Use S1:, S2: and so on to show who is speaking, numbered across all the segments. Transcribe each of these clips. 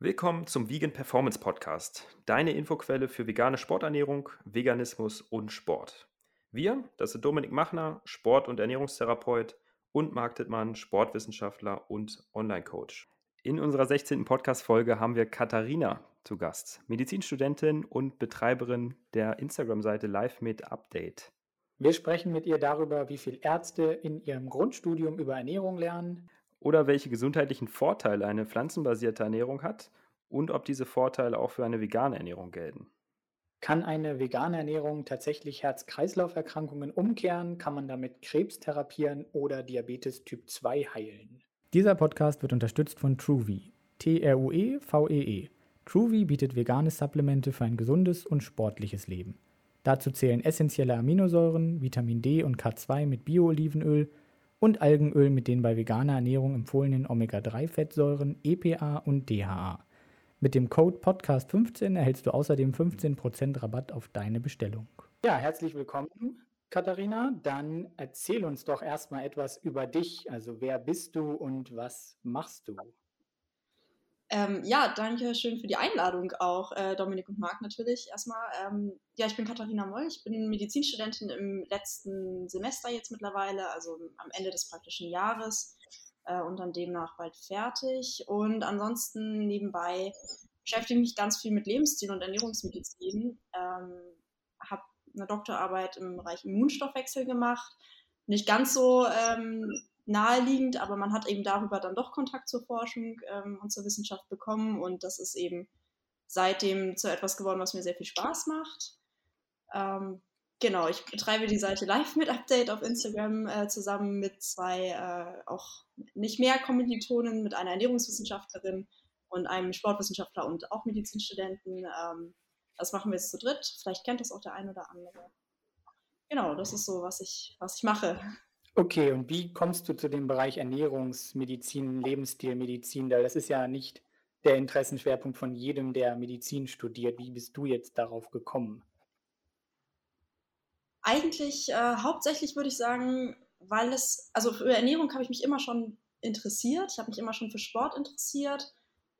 S1: Willkommen zum Vegan Performance Podcast, deine Infoquelle für vegane Sporternährung, Veganismus und Sport. Wir, das sind Dominik Machner, Sport- und Ernährungstherapeut und Marc Dittmann, Sportwissenschaftler und Online-Coach. In unserer 16. Podcast-Folge haben wir Katharina zu Gast, Medizinstudentin und Betreiberin der Instagram-Seite LiveMed Update.
S2: Wir sprechen mit ihr darüber, wie viel Ärzte in ihrem Grundstudium über Ernährung lernen,
S1: oder welche gesundheitlichen Vorteile eine pflanzenbasierte Ernährung hat und ob diese Vorteile auch für eine vegane Ernährung gelten.
S2: Kann eine vegane Ernährung tatsächlich Herz-Kreislauf-Erkrankungen umkehren? Kann man damit Krebs therapieren oder Diabetes Typ 2 heilen?
S3: Dieser Podcast wird unterstützt von TrueVie. T-R-U-E-V-E-E. -E. TrueVie bietet vegane Supplemente für ein gesundes und sportliches Leben. Dazu zählen essentielle Aminosäuren, Vitamin D und K2 mit Bio-Olivenöl und Algenöl mit den bei veganer Ernährung empfohlenen Omega-3-Fettsäuren EPA und DHA. Mit dem Code Podcast15 erhältst du außerdem 15% Rabatt auf deine Bestellung.
S2: Ja, herzlich willkommen, Katharina. Dann erzähl uns doch erstmal etwas über dich. Also wer bist du und was machst du?
S4: Ähm, ja, danke schön für die Einladung auch, äh, Dominik und Marc natürlich erstmal. Ähm, ja, ich bin Katharina Moll, ich bin Medizinstudentin im letzten Semester jetzt mittlerweile, also am Ende des praktischen Jahres äh, und dann demnach bald fertig. Und ansonsten nebenbei beschäftige ich mich ganz viel mit Lebensstil und Ernährungsmedizin. Ähm, habe eine Doktorarbeit im Bereich Immunstoffwechsel gemacht. Nicht ganz so ähm, naheliegend, aber man hat eben darüber dann doch Kontakt zur Forschung ähm, und zur Wissenschaft bekommen und das ist eben seitdem zu etwas geworden, was mir sehr viel Spaß macht. Ähm, genau, ich betreibe die Seite Live mit Update auf Instagram äh, zusammen mit zwei äh, auch nicht mehr Kommilitonen, mit einer Ernährungswissenschaftlerin und einem Sportwissenschaftler und auch Medizinstudenten. Ähm, das machen wir jetzt zu dritt. Vielleicht kennt das auch der ein oder andere. Genau, das ist so, was ich, was ich mache.
S2: Okay, und wie kommst du zu dem Bereich Ernährungsmedizin, Lebensstilmedizin? Das ist ja nicht der Interessenschwerpunkt von jedem, der Medizin studiert. Wie bist du jetzt darauf gekommen?
S4: Eigentlich äh, hauptsächlich würde ich sagen, weil es, also für Ernährung habe ich mich immer schon interessiert. Ich habe mich immer schon für Sport interessiert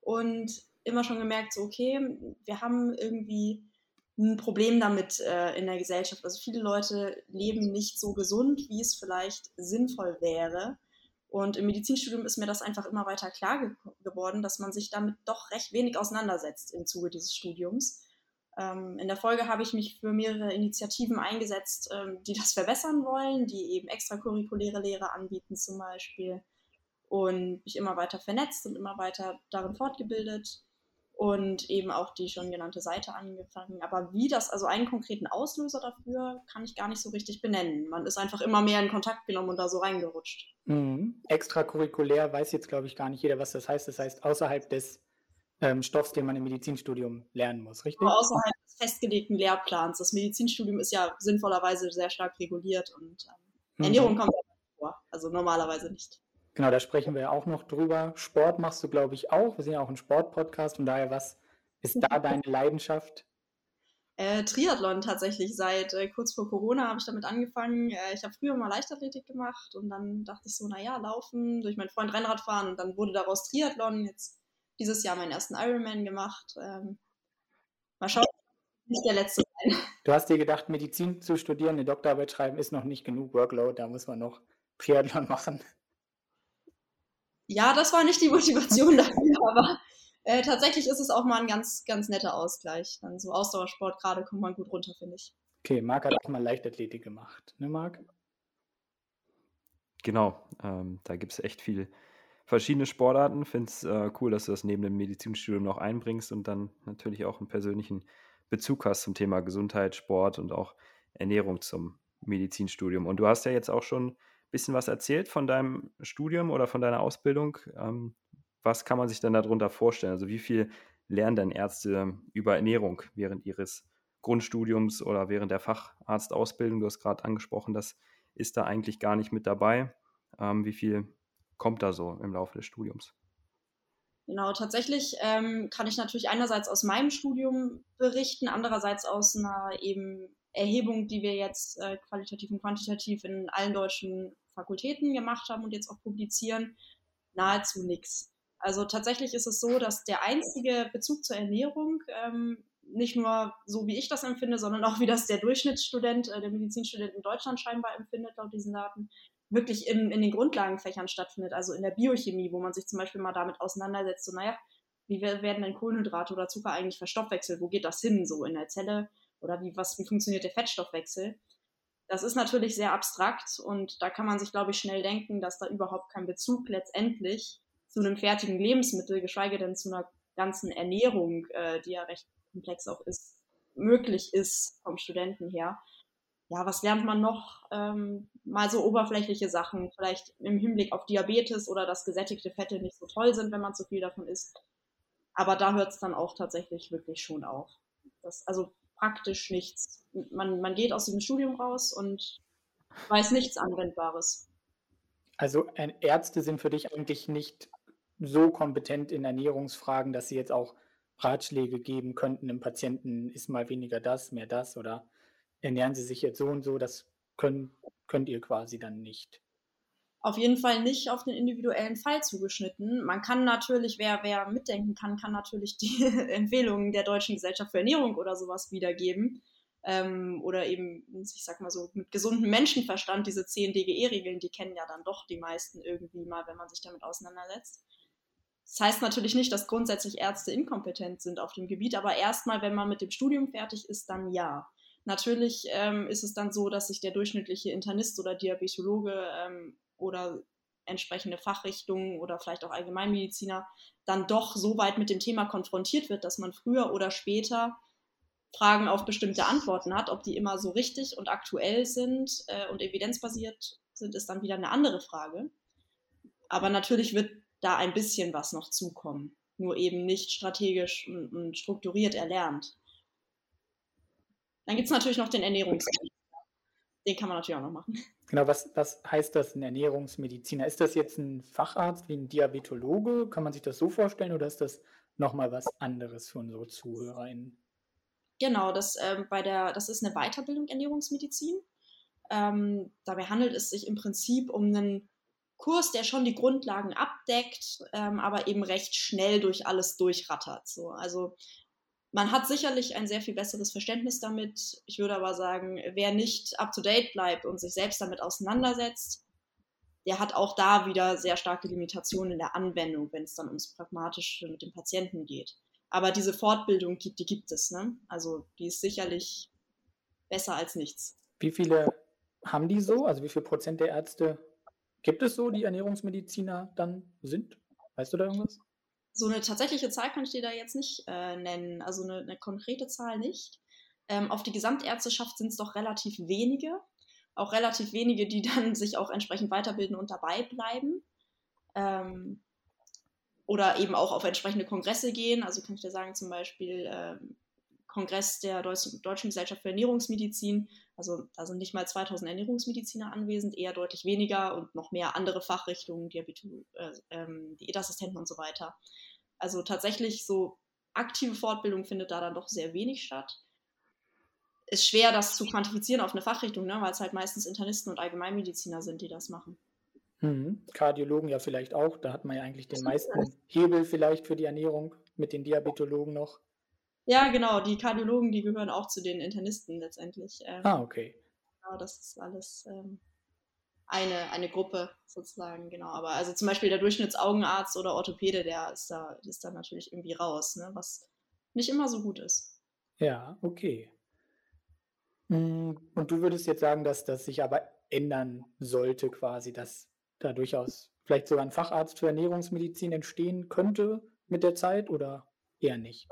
S4: und immer schon gemerkt, so, okay, wir haben irgendwie ein Problem damit äh, in der Gesellschaft. Also viele Leute leben nicht so gesund, wie es vielleicht sinnvoll wäre. Und im Medizinstudium ist mir das einfach immer weiter klar ge geworden, dass man sich damit doch recht wenig auseinandersetzt im Zuge dieses Studiums. Ähm, in der Folge habe ich mich für mehrere Initiativen eingesetzt, ähm, die das verbessern wollen, die eben extracurriculäre Lehre anbieten zum Beispiel und mich immer weiter vernetzt und immer weiter darin fortgebildet und eben auch die schon genannte Seite angefangen. Aber wie das, also einen konkreten Auslöser dafür, kann ich gar nicht so richtig benennen. Man ist einfach immer mehr in Kontakt genommen und da so reingerutscht.
S2: Mhm. Extracurriculär weiß jetzt, glaube ich, gar nicht jeder, was das heißt. Das heißt, außerhalb des ähm, Stoffs, den man im Medizinstudium lernen muss, richtig?
S4: Aber außerhalb des festgelegten Lehrplans. Das Medizinstudium ist ja sinnvollerweise sehr stark reguliert und ähm, mhm. Ernährung kommt vor, also normalerweise nicht.
S2: Genau, da sprechen wir ja auch noch drüber. Sport machst du, glaube ich, auch. Wir sind ja auch ein Sportpodcast. Von daher, was ist da deine Leidenschaft?
S4: Äh, Triathlon tatsächlich. Seit äh, kurz vor Corona habe ich damit angefangen. Äh, ich habe früher mal Leichtathletik gemacht und dann dachte ich so, naja, laufen, durch meinen Freund Rennrad fahren und dann wurde daraus Triathlon. Jetzt dieses Jahr meinen ersten Ironman gemacht. Ähm, mal schauen, nicht der letzte sein.
S2: Du hast dir gedacht, Medizin zu studieren, eine Doktorarbeit schreiben ist noch nicht genug Workload, da muss man noch Triathlon machen
S4: ja, das war nicht die Motivation dafür, aber äh, tatsächlich ist es auch mal ein ganz, ganz netter Ausgleich. Dann so Ausdauersport gerade kommt man gut runter, finde ich.
S2: Okay, Marc hat auch mal Leichtathletik gemacht, ne Marc?
S1: Genau, ähm, da gibt es echt viel verschiedene Sportarten. Finde es äh, cool, dass du das neben dem Medizinstudium noch einbringst und dann natürlich auch einen persönlichen Bezug hast zum Thema Gesundheit, Sport und auch Ernährung zum Medizinstudium. Und du hast ja jetzt auch schon bisschen was erzählt von deinem Studium oder von deiner Ausbildung. Ähm, was kann man sich denn darunter vorstellen? Also wie viel lernen denn Ärzte über Ernährung während ihres Grundstudiums oder während der Facharztausbildung? Du hast gerade angesprochen, das ist da eigentlich gar nicht mit dabei. Ähm, wie viel kommt da so im Laufe des Studiums?
S4: Genau, tatsächlich ähm, kann ich natürlich einerseits aus meinem Studium berichten, andererseits aus einer eben Erhebung, die wir jetzt äh, qualitativ und quantitativ in allen deutschen Fakultäten gemacht haben und jetzt auch publizieren, nahezu nichts. Also tatsächlich ist es so, dass der einzige Bezug zur Ernährung ähm, nicht nur so, wie ich das empfinde, sondern auch wie das der Durchschnittsstudent, äh, der Medizinstudent in Deutschland scheinbar empfindet, laut diesen Daten, wirklich in, in den Grundlagenfächern stattfindet, also in der Biochemie, wo man sich zum Beispiel mal damit auseinandersetzt, so, naja, wie werden denn Kohlenhydrate oder Zucker eigentlich verstoffwechselt? Wo geht das hin, so in der Zelle? Oder wie, was, wie funktioniert der Fettstoffwechsel? Das ist natürlich sehr abstrakt und da kann man sich, glaube ich, schnell denken, dass da überhaupt kein Bezug letztendlich zu einem fertigen Lebensmittel, geschweige denn zu einer ganzen Ernährung, äh, die ja recht komplex auch ist, möglich ist vom Studenten her. Ja, was lernt man noch? Ähm, mal so oberflächliche Sachen, vielleicht im Hinblick auf Diabetes oder dass gesättigte Fette nicht so toll sind, wenn man zu viel davon isst. Aber da hört es dann auch tatsächlich wirklich schon auf. Das, also praktisch nichts. Man, man geht aus diesem Studium raus und weiß nichts Anwendbares.
S2: Also Ärzte sind für dich eigentlich nicht so kompetent in Ernährungsfragen, dass sie jetzt auch Ratschläge geben könnten im Patienten, ist mal weniger das, mehr das oder ernähren sie sich jetzt so und so, das können, könnt ihr quasi dann nicht.
S4: Auf jeden Fall nicht auf den individuellen Fall zugeschnitten. Man kann natürlich, wer, wer mitdenken kann, kann natürlich die Empfehlungen der Deutschen Gesellschaft für Ernährung oder sowas wiedergeben. Ähm, oder eben, ich sag mal so, mit gesundem Menschenverstand, diese 10 DGE-Regeln, die kennen ja dann doch die meisten irgendwie mal, wenn man sich damit auseinandersetzt. Das heißt natürlich nicht, dass grundsätzlich Ärzte inkompetent sind auf dem Gebiet, aber erstmal, wenn man mit dem Studium fertig ist, dann ja. Natürlich ähm, ist es dann so, dass sich der durchschnittliche Internist oder Diabetologe ähm, oder entsprechende Fachrichtungen oder vielleicht auch Allgemeinmediziner dann doch so weit mit dem Thema konfrontiert wird, dass man früher oder später Fragen auf bestimmte Antworten hat. Ob die immer so richtig und aktuell sind äh, und evidenzbasiert sind, ist dann wieder eine andere Frage. Aber natürlich wird da ein bisschen was noch zukommen, nur eben nicht strategisch und, und strukturiert erlernt. Dann gibt es natürlich noch den Ernährungsmediziner. Den kann man natürlich auch noch machen.
S2: Genau, was, was heißt das, ein Ernährungsmediziner? Ist das jetzt ein Facharzt wie ein Diabetologe? Kann man sich das so vorstellen oder ist das nochmal was anderes für unsere ZuhörerInnen?
S4: Genau, das, ähm, bei der, das ist eine Weiterbildung Ernährungsmedizin. Ähm, dabei handelt es sich im Prinzip um einen Kurs, der schon die Grundlagen abdeckt, ähm, aber eben recht schnell durch alles durchrattert. So. Also man hat sicherlich ein sehr viel besseres Verständnis damit. Ich würde aber sagen, wer nicht up-to-date bleibt und sich selbst damit auseinandersetzt, der hat auch da wieder sehr starke Limitationen in der Anwendung, wenn es dann ums Pragmatische mit dem Patienten geht. Aber diese Fortbildung, die, die gibt es. Ne? Also die ist sicherlich besser als nichts.
S2: Wie viele haben die so? Also wie viel Prozent der Ärzte Gibt es so, die Ernährungsmediziner dann sind? Weißt du da irgendwas?
S4: So eine tatsächliche Zahl kann ich dir da jetzt nicht äh, nennen, also eine, eine, konkrete Zahl nicht. Ähm, auf die Gesamtärzteschaft sind es doch relativ wenige, auch relativ wenige, die dann sich auch entsprechend weiterbilden und dabei bleiben. Ähm, oder eben auch auf entsprechende Kongresse gehen. Also kann ich dir sagen, zum Beispiel ähm, Kongress der Deutschen Gesellschaft für Ernährungsmedizin. Also da sind nicht mal 2000 Ernährungsmediziner anwesend, eher deutlich weniger und noch mehr andere Fachrichtungen, Diabetes, äh, ähm, Diätassistenten und so weiter. Also tatsächlich so aktive Fortbildung findet da dann doch sehr wenig statt. Ist schwer, das zu quantifizieren auf eine Fachrichtung, ne, weil es halt meistens Internisten und Allgemeinmediziner sind, die das machen.
S2: Mhm. Kardiologen ja vielleicht auch. Da hat man ja eigentlich den meisten Hebel vielleicht für die Ernährung mit den Diabetologen noch.
S4: Ja, genau. Die Kardiologen, die gehören auch zu den Internisten letztendlich.
S2: Ähm, ah, okay.
S4: Genau, das ist alles ähm, eine, eine Gruppe sozusagen, genau. Aber also zum Beispiel der Durchschnittsaugenarzt oder Orthopäde, der ist da, ist da natürlich irgendwie raus, ne? was nicht immer so gut ist.
S2: Ja, okay. Hm, und du würdest jetzt sagen, dass das sich aber ändern sollte, quasi, dass da durchaus vielleicht sogar ein Facharzt für Ernährungsmedizin entstehen könnte mit der Zeit oder eher nicht?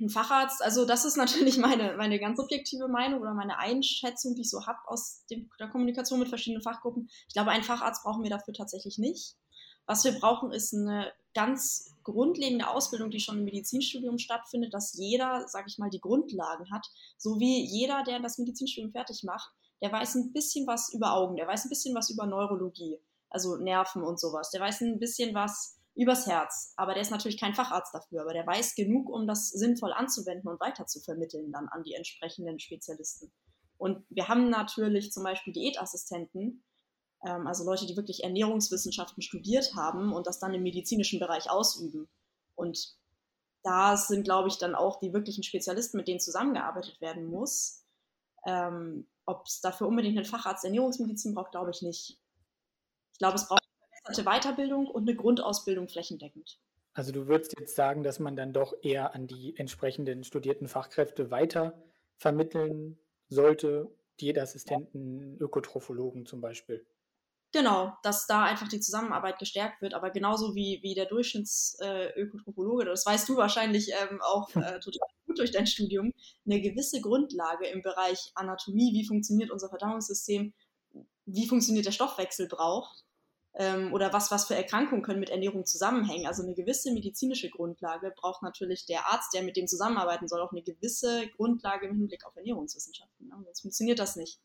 S4: Ein Facharzt, also das ist natürlich meine, meine ganz subjektive Meinung oder meine Einschätzung, die ich so habe aus dem, der Kommunikation mit verschiedenen Fachgruppen. Ich glaube, einen Facharzt brauchen wir dafür tatsächlich nicht. Was wir brauchen, ist eine ganz grundlegende Ausbildung, die schon im Medizinstudium stattfindet, dass jeder, sag ich mal, die Grundlagen hat. So wie jeder, der das Medizinstudium fertig macht, der weiß ein bisschen was über Augen, der weiß ein bisschen was über Neurologie, also Nerven und sowas. Der weiß ein bisschen was übers Herz. Aber der ist natürlich kein Facharzt dafür, aber der weiß genug, um das sinnvoll anzuwenden und weiter zu vermitteln dann an die entsprechenden Spezialisten. Und wir haben natürlich zum Beispiel Diätassistenten, Ähm, also Leute, die wirklich Ernährungswissenschaften studiert haben und das dann im medizinischen Bereich ausüben. Und da sind, glaube ich, dann auch die wirklichen Spezialisten, mit denen zusammengearbeitet werden muss. Ähm, Ob es dafür unbedingt einen Facharzt Ernährungsmedizin braucht, glaube ich nicht. Ich glaube, es braucht verbesserte Weiterbildung und eine Grundausbildung flächendeckend.
S2: Also du würdest jetzt sagen, dass man dann doch eher an die entsprechenden studierten Fachkräfte weiter vermitteln sollte, Diätassistenten, Ökotrophologen zum Beispiel.
S4: Genau, dass da einfach die Zusammenarbeit gestärkt wird, aber genauso wie, wie der Durchschnittsökotrophologe, äh, das weißt du wahrscheinlich ähm, auch äh, total gut durch dein Studium, eine gewisse Grundlage im Bereich Anatomie, wie funktioniert unser Verdauungssystem, wie funktioniert der Stoffwechsel braucht ähm, oder was, was für Erkrankungen können mit Ernährung zusammenhängen. Also eine gewisse medizinische Grundlage braucht natürlich der Arzt, der mit dem zusammenarbeiten soll, auch eine gewisse Grundlage im Hinblick auf Ernährungswissenschaften. Ne? Sonst funktioniert das nicht.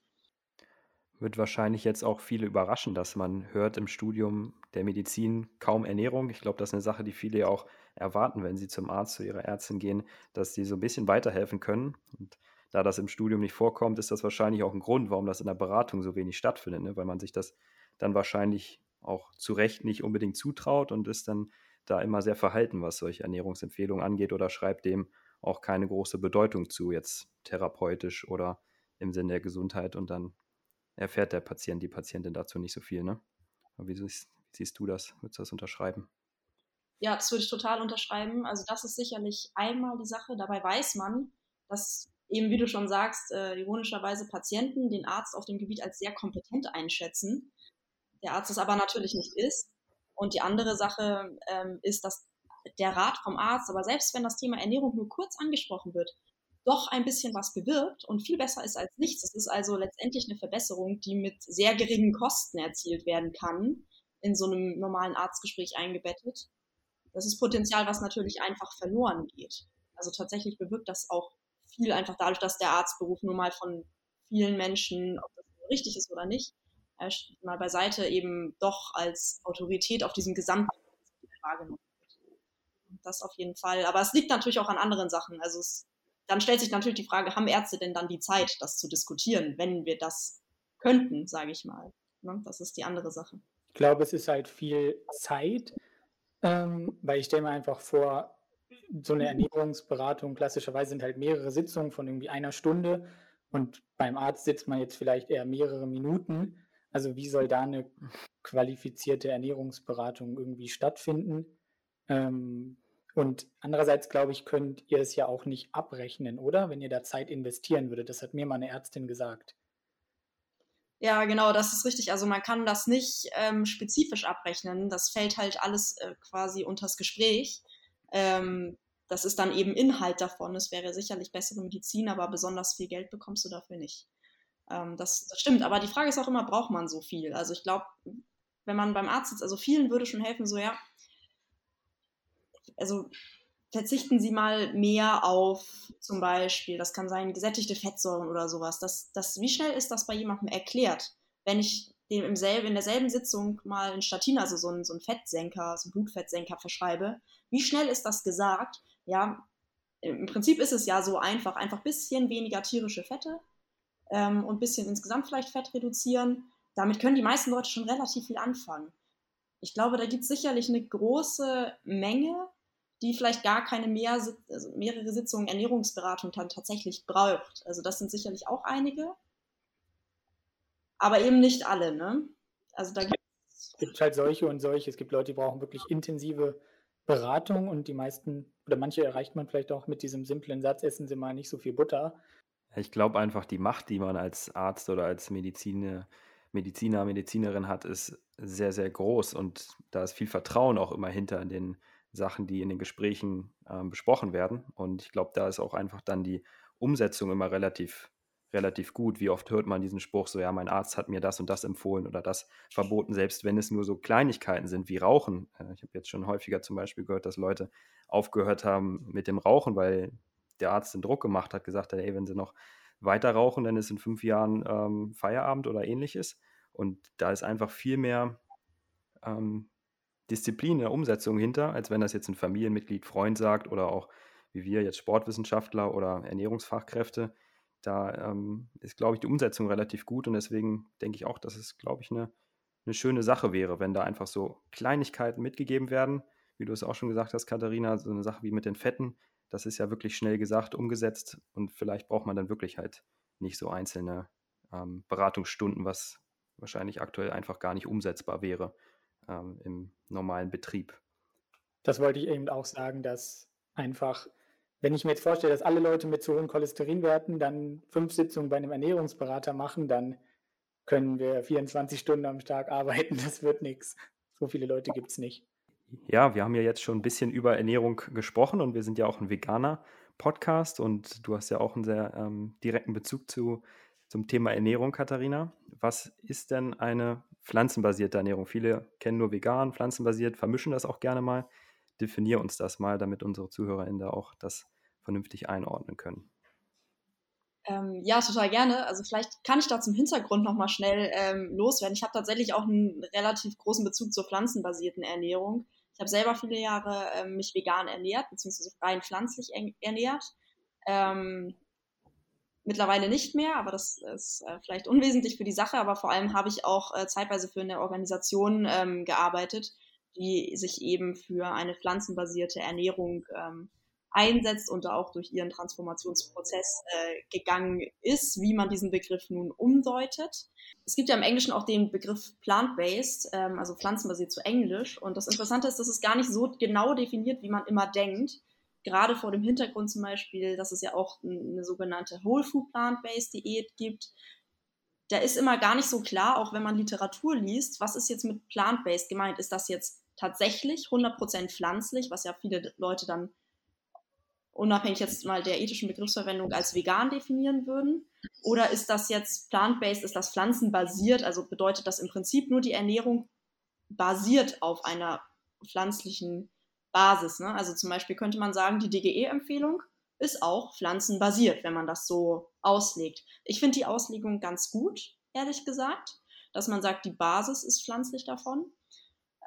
S1: Wird wahrscheinlich jetzt auch viele überraschen, dass man hört im Studium der Medizin kaum Ernährung. Ich glaube, das ist eine Sache, die viele ja auch erwarten, wenn sie zum Arzt, zu ihrer Ärztin gehen, dass sie so ein bisschen weiterhelfen können. Und da das im Studium nicht vorkommt, ist das wahrscheinlich auch ein Grund, warum das in der Beratung so wenig stattfindet, ne? weil man sich das dann wahrscheinlich auch zu Recht nicht unbedingt zutraut und ist dann da immer sehr verhalten, was solche Ernährungsempfehlungen angeht oder schreibt dem auch keine große Bedeutung zu, jetzt therapeutisch oder im Sinne der Gesundheit und dann erfährt der Patient, die Patientin dazu nicht so viel. Ne? wie siehst, siehst du das? Würdest du das unterschreiben?
S4: Ja, das würde ich total unterschreiben. Also das ist sicherlich einmal die Sache. Dabei weiß man, dass eben, wie du schon sagst, äh, ironischerweise Patienten den Arzt auf dem Gebiet als sehr kompetent einschätzen. Der Arzt es aber natürlich nicht ist. Und die andere Sache ähm, ist, dass der Rat vom Arzt, aber selbst wenn das Thema Ernährung nur kurz angesprochen wird, doch ein bisschen was bewirkt und viel besser ist als nichts. Es ist also letztendlich eine Verbesserung, die mit sehr geringen Kosten erzielt werden kann, in so einem normalen Arztgespräch eingebettet. Das ist Potenzial, was natürlich einfach verloren geht. Also tatsächlich bewirkt das auch viel einfach dadurch, dass der Arztberuf nur mal von vielen Menschen, ob das richtig ist oder nicht, mal beiseite eben doch als Autorität auf diesem gesamten wahrgenommen wird. Das auf jeden Fall. Aber es liegt natürlich auch an anderen Sachen. Also es dann stellt sich natürlich die Frage, haben Ärzte denn dann die Zeit, das zu diskutieren, wenn wir das könnten, sage ich mal. Ne? Das ist die andere Sache.
S2: Ich glaube, es ist halt viel Zeit, ähm, weil ich stelle mir einfach vor, so eine Ernährungsberatung klassischerweise sind halt mehrere Sitzungen von irgendwie einer Stunde und beim Arzt sitzt man jetzt vielleicht eher mehrere Minuten. Also wie soll da eine qualifizierte Ernährungsberatung irgendwie stattfinden? Ähm, und andererseits, glaube ich, könnt ihr es ja auch nicht abrechnen, oder? Wenn ihr da Zeit investieren würdet. Das hat mir meine Ärztin gesagt.
S4: Ja, genau, das ist richtig. Also man kann das nicht ähm, spezifisch abrechnen. Das fällt halt alles äh, quasi unters Gespräch. Ähm, das ist dann eben Inhalt davon. Es wäre sicherlich bessere Medizin, aber besonders viel Geld bekommst du dafür nicht. Ähm, das, das, stimmt. Aber die Frage ist auch immer, braucht man so viel? Also ich glaube, wenn man beim Arzt sitzt, also vielen würde schon helfen, so ja, also verzichten Sie mal mehr auf zum Beispiel, das kann sein, gesättigte Fettsäuren oder sowas. Das, das, wie schnell ist das bei jemandem erklärt, wenn ich dem im selben, in derselben Sitzung mal ein Statin, also so ein, so ein Fettsenker, so ein Blutfettsenker verschreibe? Wie schnell ist das gesagt? Ja, im Prinzip ist es ja so einfach, einfach ein bisschen weniger tierische Fette ähm, und ein bisschen insgesamt vielleicht Fett reduzieren. Damit können die meisten Leute schon relativ viel anfangen. Ich glaube, da gibt es sicherlich eine große Menge die vielleicht gar keine mehr, also mehrere Sitzungen Ernährungsberatung dann tatsächlich braucht. Also das sind sicherlich auch einige, aber eben nicht alle. Ne? Also da
S2: gibt es gibt halt solche und solche. Es gibt Leute, die brauchen wirklich intensive Beratung und die meisten oder manche erreicht man vielleicht auch mit diesem simplen Satz, essen Sie mal nicht so viel Butter.
S1: Ich glaube einfach, die Macht, die man als Arzt oder als Mediziner, Mediziner, Medizinerin hat, ist sehr, sehr groß und da ist viel Vertrauen auch immer hinter den Sachen, die in den Gesprächen ähm, besprochen werden. Und ich glaube, da ist auch einfach dann die Umsetzung immer relativ, relativ gut. Wie oft hört man diesen Spruch so, ja, mein Arzt hat mir das und das empfohlen oder das verboten, selbst wenn es nur so Kleinigkeiten sind wie Rauchen. Äh, ich habe jetzt schon häufiger zum Beispiel gehört, dass Leute aufgehört haben mit dem Rauchen, weil der Arzt den Druck gemacht hat, gesagt hat, ey, wenn sie noch weiter rauchen, dann ist in fünf Jahren ähm, Feierabend oder ähnliches. Und da ist einfach viel mehr ähm, Disziplin in der Umsetzung hinter, als wenn das jetzt ein Familienmitglied, Freund sagt oder auch wie wir jetzt Sportwissenschaftler oder Ernährungsfachkräfte. Da ähm, ist, glaube ich, die Umsetzung relativ gut und deswegen denke ich auch, dass es, glaube ich, eine eine schöne Sache wäre, wenn da einfach so Kleinigkeiten mitgegeben werden, wie du es auch schon gesagt hast, Katharina, so eine Sache wie mit den Fetten, das ist ja wirklich schnell gesagt, umgesetzt und vielleicht braucht man dann wirklich halt nicht so einzelne ähm, Beratungsstunden, was wahrscheinlich aktuell einfach gar nicht umsetzbar wäre ähm, im normalen Betrieb.
S2: Das wollte ich eben auch sagen, dass einfach, wenn ich mir jetzt vorstelle, dass alle Leute mit zu hohen Cholesterinwerten dann fünf Sitzungen bei einem Ernährungsberater machen, dann können wir 24 Stunden am Tag arbeiten. Das wird nichts. So viele Leute gibt es nicht.
S1: Ja, wir haben ja jetzt schon ein bisschen über Ernährung gesprochen und wir sind ja auch ein veganer Podcast und du hast ja auch einen sehr ähm, direkten Bezug zu, zum Thema Ernährung, Katharina. Was ist denn eine pflanzenbasierte Ernährung? Viele kennen nur vegan, pflanzenbasiert, vermischen das auch gerne mal. Definier uns das mal, damit unsere ZuhörerInnen da auch das vernünftig einordnen können.
S4: Ähm, ja, total gerne. Also vielleicht kann ich da zum Hintergrund nochmal schnell ähm, loswerden. Ich habe tatsächlich auch einen relativ großen Bezug zur pflanzenbasierten Ernährung. Ich habe selber viele Jahre ähm, mich vegan ernährt, beziehungsweise rein pflanzlich ernährt. Ähm, mittlerweile nicht mehr, aber das ist äh, vielleicht unwesentlich für die Sache. Aber vor allem habe ich auch äh, zeitweise für eine Organisation ähm, gearbeitet, die sich eben für eine pflanzenbasierte Ernährung ähm, einsetzt und da auch durch ihren Transformationsprozess äh, gegangen ist, wie man diesen Begriff nun umdeutet. Es gibt ja im Englischen auch den Begriff plant-based, ähm, also pflanzenbasiert zu Englisch. Und das Interessante ist, dass es gar nicht so genau definiert, wie man immer denkt. Gerade vor dem Hintergrund zum Beispiel, dass es ja auch eine sogenannte Whole Food Plant-Based Diät gibt. Da ist immer gar nicht so klar, auch wenn man Literatur liest, was ist jetzt mit plant-based gemeint? Ist das jetzt tatsächlich 100% pflanzlich, was ja viele Leute dann unabhängig jetzt mal der ethischen Begriffsverwendung als vegan definieren würden? Oder ist das jetzt plant-based, ist das pflanzenbasiert? Also bedeutet das im Prinzip nur die Ernährung basiert auf einer pflanzlichen Basis. Ne? Also zum Beispiel könnte man sagen, die DGE-Empfehlung ist auch pflanzenbasiert, wenn man das so auslegt. Ich finde die Auslegung ganz gut, ehrlich gesagt, dass man sagt, die Basis ist pflanzlich davon.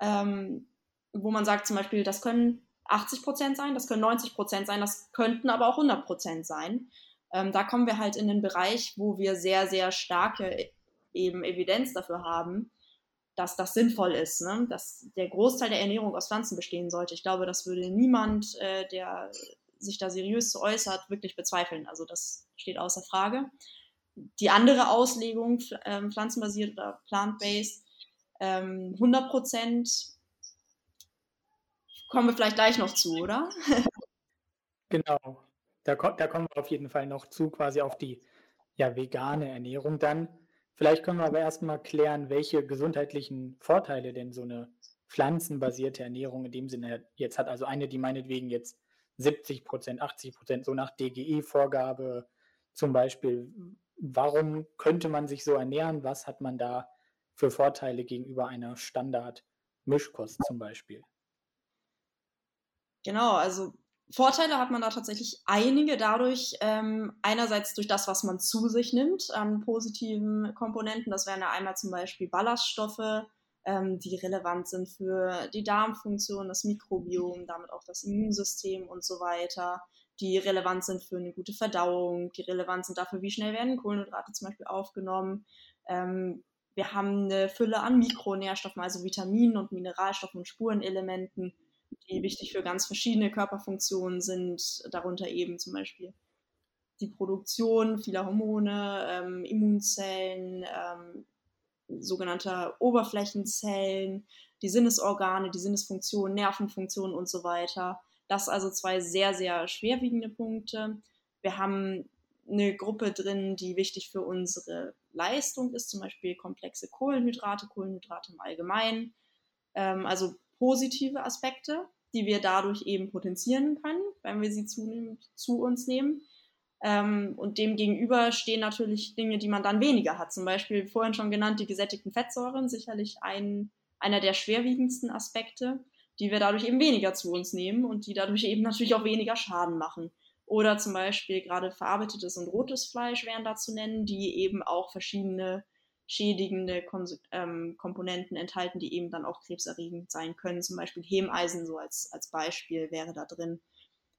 S4: Ähm, wo man sagt zum Beispiel, das können 80 Prozent sein, das können 90 Prozent sein, das könnten aber auch 100 Prozent sein. Ähm, da kommen wir halt in den Bereich, wo wir sehr, sehr starke eben Evidenz dafür haben, dass das sinnvoll ist, ne? dass der Großteil der Ernährung aus Pflanzen bestehen sollte. Ich glaube, das würde niemand, äh, der sich da seriös zu äußert, wirklich bezweifeln. Also das steht außer Frage. Die andere Auslegung, äh, pflanzenbasiert oder plant-based, ähm, 100 Prozent kommen wir vielleicht gleich noch zu, oder?
S2: genau. Da, da, kommen wir auf jeden Fall noch zu, quasi auf die ja, vegane Ernährung dann. Vielleicht können wir aber erstmal klären, welche gesundheitlichen Vorteile denn so eine pflanzenbasierte Ernährung in dem Sinne jetzt hat. Also eine, die meinetwegen jetzt 70 Prozent, 80 Prozent, so nach DGE-Vorgabe zum Beispiel. Warum könnte man sich so ernähren? Was hat man da für Vorteile gegenüber einer Standard-Mischkost zum Beispiel?
S4: Genau, also Vorteile hat man da tatsächlich einige dadurch, ähm, einerseits durch das, was man zu sich nimmt an positiven Komponenten. Das wären ja einmal zum Beispiel Ballaststoffe, ähm, die relevant sind für die Darmfunktion, das Mikrobiom, damit auch das Immunsystem und so weiter, die relevant sind für eine gute Verdauung, die relevant sind dafür, wie schnell werden Kohlenhydrate zum Beispiel aufgenommen. Ähm, wir haben eine Fülle an Mikronährstoffen, also Vitaminen und Mineralstoffen und Spurenelementen die wichtig für ganz verschiedene Körperfunktionen sind, darunter eben zum Beispiel die Produktion vieler Hormone, ähm, Immunzellen, ähm, sogenannte Oberflächenzellen, die Sinnesorgane, die Sinnesfunktionen, Nervenfunktionen und so weiter. Das also zwei sehr, sehr schwerwiegende Punkte. Wir haben eine Gruppe drin, die wichtig für unsere Leistung ist, zum Beispiel komplexe Kohlenhydrate, Kohlenhydrate im Allgemeinen. Ähm, also positive Aspekte, die wir dadurch eben potenzieren können, wenn wir sie zunehmend zu uns nehmen. Ähm, und dem gegenüber stehen natürlich Dinge, die man dann weniger hat. Zum Beispiel vorhin schon genannt die gesättigten Fettsäuren, sicherlich ein, einer der schwerwiegendsten Aspekte, die wir dadurch eben weniger zu uns nehmen und die dadurch eben natürlich auch weniger Schaden machen. Oder zum Beispiel gerade verarbeitetes und rotes Fleisch wären da zu nennen, die eben auch verschiedene schädigende Kon ähm, Komponenten enthalten, die eben dann auch krebserregend sein können. Zum Beispiel Hemeisen so als, als Beispiel wäre da drin,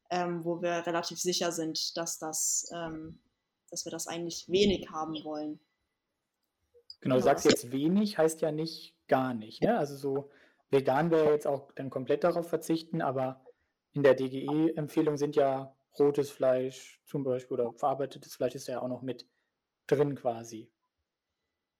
S4: ähm, wo wir relativ sicher sind, dass, das, ähm, dass wir das eigentlich wenig haben wollen.
S2: Genau, du sagst jetzt wenig, heißt ja nicht gar nicht. Ne? Also so vegan wäre jetzt auch dann komplett darauf verzichten, aber in der DGE-Empfehlung sind ja rotes Fleisch zum Beispiel oder verarbeitetes Fleisch ist ja auch noch mit drin quasi.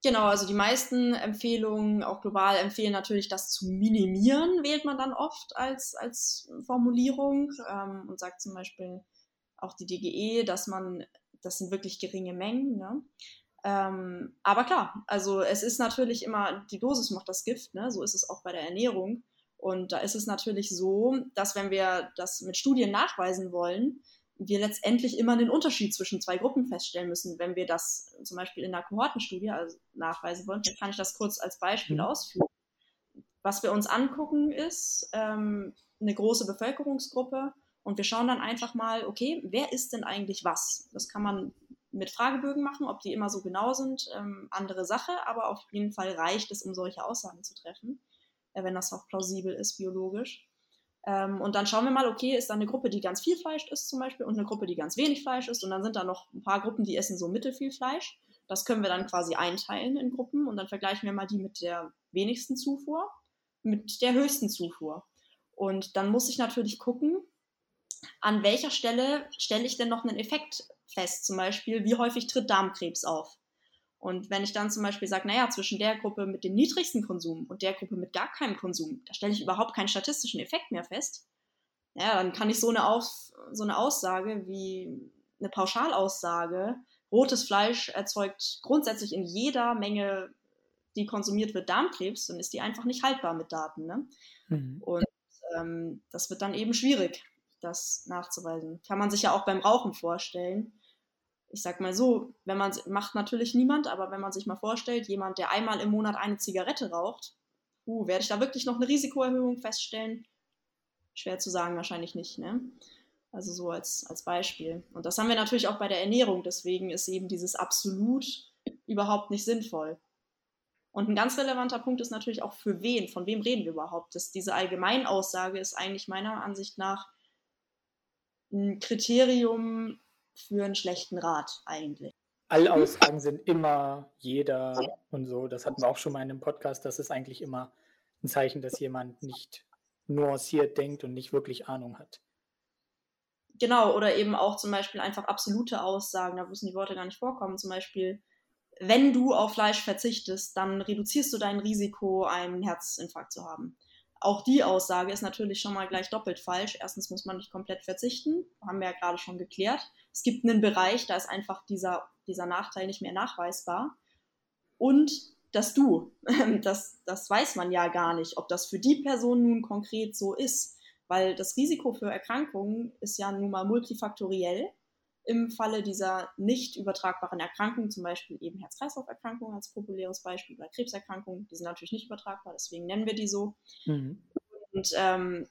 S4: Genau, also die meisten Empfehlungen, auch global, empfehlen natürlich, das zu minimieren, wählt man dann oft als, als Formulierung ähm, und sagt zum Beispiel auch die DGE, dass man, das sind wirklich geringe Mengen. Ne? Ähm, aber klar, also es ist natürlich immer, die Dosis macht das Gift, ne? so ist es auch bei der Ernährung. Und da ist es natürlich so, dass wenn wir das mit Studien nachweisen wollen, wir letztendlich immer einen Unterschied zwischen zwei Gruppen feststellen müssen. Wenn wir das zum Beispiel in einer Kohortenstudie also nachweisen wollen, dann kann ich das kurz als Beispiel mhm. ausführen. Was wir uns angucken ist ähm, eine große Bevölkerungsgruppe und wir schauen dann einfach mal, okay, wer ist denn eigentlich was? Das kann man mit Fragebögen machen, ob die immer so genau sind, ähm, andere Sache, aber auf jeden Fall reicht es, um solche Aussagen zu treffen, äh, wenn das auch plausibel ist biologisch. Ähm, und dann schauen wir mal, okay, ist da eine Gruppe, die ganz viel Fleisch isst zum Beispiel und eine Gruppe, die ganz wenig Fleisch isst und dann sind da noch ein paar Gruppen, die essen so mittelfiel Fleisch. Das können wir dann quasi einteilen in Gruppen und dann vergleichen wir mal die mit der wenigsten Zufuhr mit der höchsten Zufuhr. Und dann muss ich natürlich gucken, an welcher Stelle stelle ich denn noch einen Effekt fest? Zum Beispiel, wie häufig tritt Darmkrebs auf? Und wenn ich dann zum Beispiel sage, naja, zwischen der Gruppe mit dem niedrigsten Konsum und der Gruppe mit gar keinem Konsum, da stelle ich überhaupt keinen statistischen Effekt mehr fest, ja, dann kann ich so eine, Aus, so eine Aussage wie eine Pauschalaussage, rotes Fleisch erzeugt grundsätzlich in jeder Menge, die konsumiert wird, Darmkrebs, dann ist die einfach nicht haltbar mit Daten. Ne? Mhm. Und ähm, das wird dann eben schwierig, das nachzuweisen. Kann man sich ja auch beim Rauchen vorstellen ich sag mal so, wenn man macht natürlich niemand, aber wenn man sich mal vorstellt, jemand, der einmal im Monat eine Zigarette raucht, uh, werde ich da wirklich noch eine Risikoerhöhung feststellen? Schwer zu sagen, wahrscheinlich nicht, ne? Also so als, als Beispiel. Und das haben wir natürlich auch bei der Ernährung, deswegen ist eben dieses absolut überhaupt nicht sinnvoll. Und ein ganz relevanter Punkt ist natürlich auch für wen, von wem reden wir überhaupt. Das, diese Allgemeinaussage ist eigentlich meiner Ansicht nach ein Kriterium, für einen schlechten Rat eigentlich.
S2: Alle Aussagen sind immer jeder und so. Das hatten wir auch schon mal in einem Podcast. Das ist eigentlich immer ein Zeichen, dass jemand nicht nuanciert denkt und nicht wirklich Ahnung hat.
S4: Genau, oder eben auch zum Beispiel einfach absolute Aussagen, da müssen die Worte gar nicht vorkommen. Zum Beispiel, wenn du auf Fleisch verzichtest, dann reduzierst du dein Risiko, einen Herzinfarkt zu haben. Auch die Aussage ist natürlich schon mal gleich doppelt falsch. Erstens muss man nicht komplett verzichten, haben wir ja gerade schon geklärt. Es gibt einen Bereich, da ist einfach dieser, dieser Nachteil nicht mehr nachweisbar. Und das Du, das, das weiß man ja gar nicht, ob das für die Person nun konkret so ist, weil das Risiko für Erkrankungen ist ja nun mal multifaktoriell im Falle dieser nicht übertragbaren Erkrankungen, zum Beispiel eben Herz-Kreislauf-Erkrankungen als populäres Beispiel oder Krebserkrankungen, die sind natürlich nicht übertragbar, deswegen nennen wir die so. Mhm. Und ähm,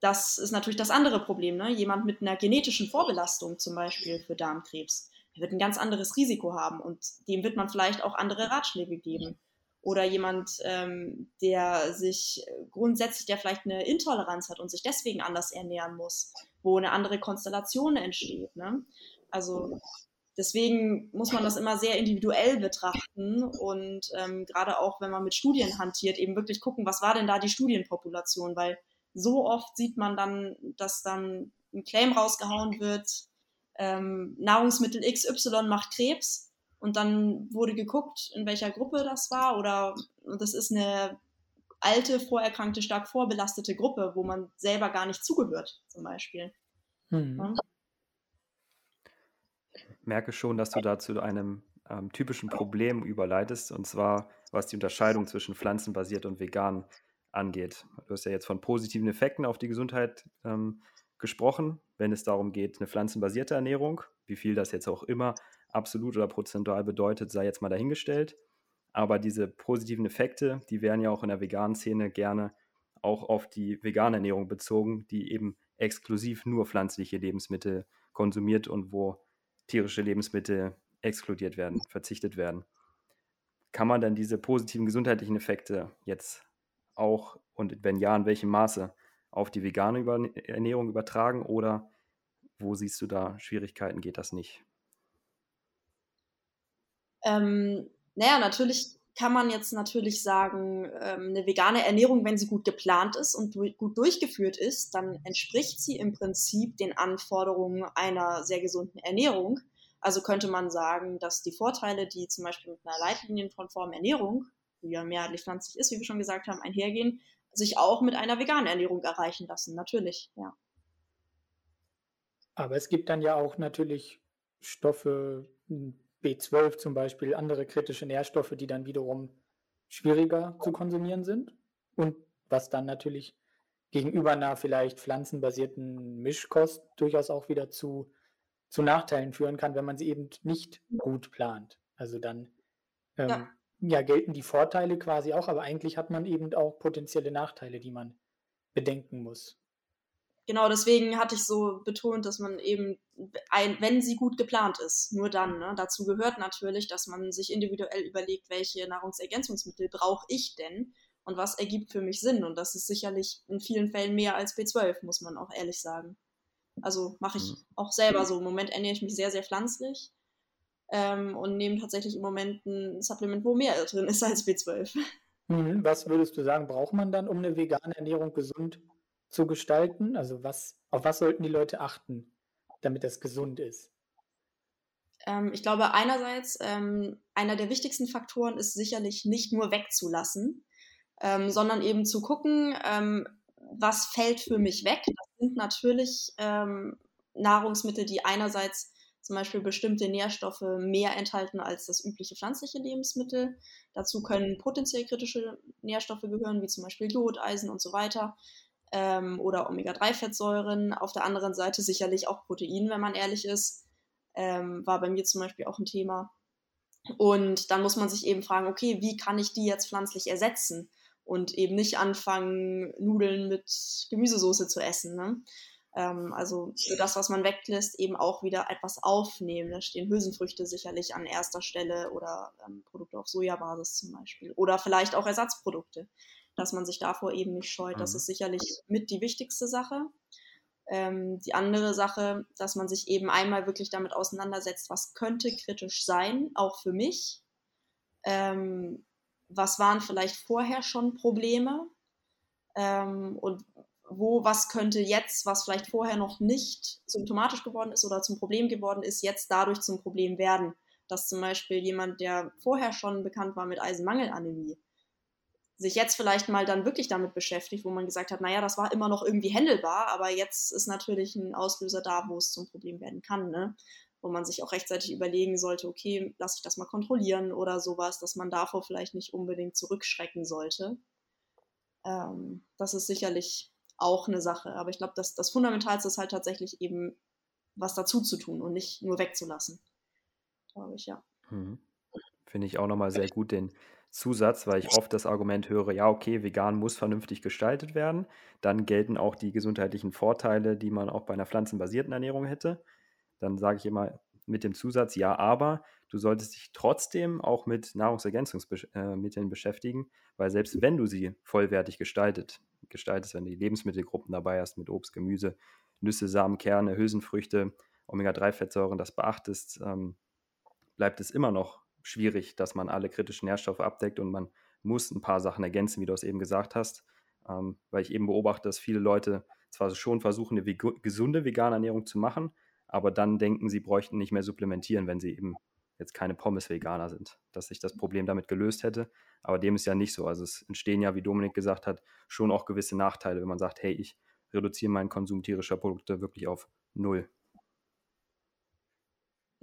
S4: das ist natürlich das andere Problem. Ne? Jemand mit einer genetischen Vorbelastung zum Beispiel für Darmkrebs, der wird ein ganz anderes Risiko haben und dem wird man vielleicht auch andere Ratschläge geben. Oder jemand, ähm, der sich grundsätzlich, der vielleicht eine Intoleranz hat und sich deswegen anders ernähren muss wo eine andere Konstellation entsteht. Ne? Also deswegen muss man das immer sehr individuell betrachten und ähm, gerade auch, wenn man mit Studien hantiert, eben wirklich gucken, was war denn da die Studienpopulation, weil so oft sieht man dann, dass dann ein Claim rausgehauen wird, ähm, Nahrungsmittel XY macht Krebs und dann wurde geguckt, in welcher Gruppe das war oder das ist eine alte, vorerkrankte, stark vorbelastete Gruppe, wo man selber gar nicht zugehört, zum Beispiel. Mhm.
S1: Ich merke schon, dass du da zu einem ähm, typischen Problem überleitest, und zwar was die Unterscheidung zwischen pflanzenbasiert und vegan angeht. Du hast ja jetzt von positiven Effekten auf die Gesundheit ähm, gesprochen, wenn es darum geht, eine pflanzenbasierte Ernährung, wie viel das jetzt auch immer absolut oder prozentual bedeutet, sei jetzt mal dahingestellt. Aber diese positiven Effekte, die werden ja auch in der veganen Szene gerne auch auf die vegane Ernährung bezogen, die eben exklusiv nur pflanzliche Lebensmittel konsumiert und wo tierische Lebensmittel exkludiert werden, verzichtet werden. Kann man dann diese positiven gesundheitlichen Effekte jetzt auch und wenn ja, in welchem Maße auf die vegane Ernährung übertragen oder wo siehst du da Schwierigkeiten? Geht das nicht?
S4: Ähm, naja, natürlich kann man jetzt natürlich sagen, ähm, eine vegane Ernährung, wenn sie gut geplant ist und gut durchgeführt ist, dann entspricht sie im Prinzip den Anforderungen einer sehr gesunden Ernährung. Also könnte man sagen, dass die Vorteile, die zum Beispiel mit einer leitlinienkonformen Ernährung, die ja mehrheitlich pflanzlich ist, wie wir schon gesagt haben, einhergehen, sich auch mit einer veganen Ernährung erreichen lassen. Natürlich, ja.
S2: Aber es gibt dann ja auch natürlich Stoffe, B12 zum Beispiel, andere kritische Nährstoffe, die dann wiederum schwieriger zu konsumieren sind und was dann natürlich gegenüber einer vielleicht pflanzenbasierten Mischkost durchaus auch wieder zu, zu Nachteilen führen kann, wenn man sie eben nicht gut plant. Also dann ähm, ja. ja. gelten die Vorteile quasi auch, aber eigentlich hat man eben auch potenzielle Nachteile, die man bedenken muss
S4: genau deswegen hatte ich so betont, dass man eben, ein, wenn sie gut geplant ist, nur dann. Ne? Dazu gehört natürlich, dass man sich individuell überlegt, welche Nahrungsergänzungsmittel brauche ich denn und was ergibt für mich Sinn. Und das ist sicherlich in vielen Fällen mehr als B12, muss man auch ehrlich sagen. Also mache ich mhm. auch selber so. Im Moment ernähre ich mich sehr, sehr pflanzlich ähm, und nehme tatsächlich im Moment ein Supplement, wo mehr drin ist als B12.
S2: Mhm. Was würdest du sagen, braucht man dann, um eine vegane Ernährung gesund zu gestalten? Also was, auf was sollten die Leute achten, damit das gesund ist?
S4: Ähm, ich glaube, einerseits, ähm, einer der wichtigsten Faktoren ist sicherlich nicht nur wegzulassen, ähm, sondern eben zu gucken, ähm, was fällt für mich weg. Das sind natürlich ähm, Nahrungsmittel, die einerseits zum Beispiel bestimmte Nährstoffe mehr enthalten als das übliche pflanzliche Lebensmittel. Dazu können potenziell kritische Nährstoffe gehören, wie zum Beispiel Jod, Eisen und so weiter ähm, oder Omega-3-Fettsäuren. Auf der anderen Seite sicherlich auch Protein, wenn man ehrlich ist. Ähm, war bei mir zum Beispiel auch ein Thema. Und dann muss man sich eben fragen, okay, wie kann ich die jetzt pflanzlich ersetzen? Und eben nicht anfangen, Nudeln mit Gemüsesoße zu essen. Ne? Ähm, also für das, was man weglässt, eben auch wieder etwas aufnehmen. Da stehen Hülsenfrüchte sicherlich an erster Stelle oder ähm, Produkte auf Sojabasis zum Beispiel. Oder vielleicht auch Ersatzprodukte dass man sich davor eben nicht scheut. Das mhm. ist sicherlich mit die wichtigste Sache. Ähm, die andere Sache, dass man sich eben einmal wirklich damit auseinandersetzt, was könnte kritisch sein, auch für mich. Ähm, was waren vielleicht vorher schon Probleme? Ähm, und wo, was könnte jetzt, was vielleicht vorher noch nicht symptomatisch geworden ist oder zum Problem geworden ist, jetzt dadurch zum Problem werden. Dass zum Beispiel jemand, der vorher schon bekannt war mit Eisenmangelanämie, sich jetzt vielleicht mal dann wirklich damit beschäftigt, wo man gesagt hat, naja, das war immer noch irgendwie händelbar, aber jetzt ist natürlich ein Auslöser da, wo es zum Problem werden kann, ne? wo man sich auch rechtzeitig überlegen sollte, okay, lass ich das mal kontrollieren oder sowas, dass man davor vielleicht nicht unbedingt zurückschrecken sollte. Ähm, das ist sicherlich auch eine Sache, aber ich glaube, das, das Fundamentalste ist halt tatsächlich eben was dazu zu tun und nicht nur wegzulassen, glaube ich, ja.
S1: Mhm. Finde ich auch nochmal sehr gut den Zusatz, weil ich oft das Argument höre, ja, okay, vegan muss vernünftig gestaltet werden. Dann gelten auch die gesundheitlichen Vorteile, die man auch bei einer pflanzenbasierten Ernährung hätte. Dann sage ich immer mit dem Zusatz, ja, aber du solltest dich trotzdem auch mit Nahrungsergänzungsmitteln beschäftigen, weil selbst wenn du sie vollwertig gestaltet, gestaltest, wenn du die Lebensmittelgruppen dabei hast mit Obst, Gemüse, Nüsse, Samen, Kerne, Hülsenfrüchte, Omega-3-Fettsäuren, das beachtest, ähm, bleibt es immer noch schwierig, dass man alle kritischen Nährstoffe abdeckt und man muss ein paar Sachen ergänzen, wie du es eben gesagt hast, ähm, weil ich eben beobachte, dass viele Leute zwar schon versuchen, eine gesunde vegane Ernährung zu machen, aber dann denken, sie bräuchten nicht mehr supplementieren, wenn sie eben jetzt keine Pommes-Veganer sind, dass sich das Problem damit gelöst hätte. Aber dem ist ja nicht so. Also es entstehen ja, wie Dominik gesagt hat, schon auch gewisse Nachteile, wenn man sagt, hey, ich reduziere meinen Konsum tierischer Produkte wirklich auf null.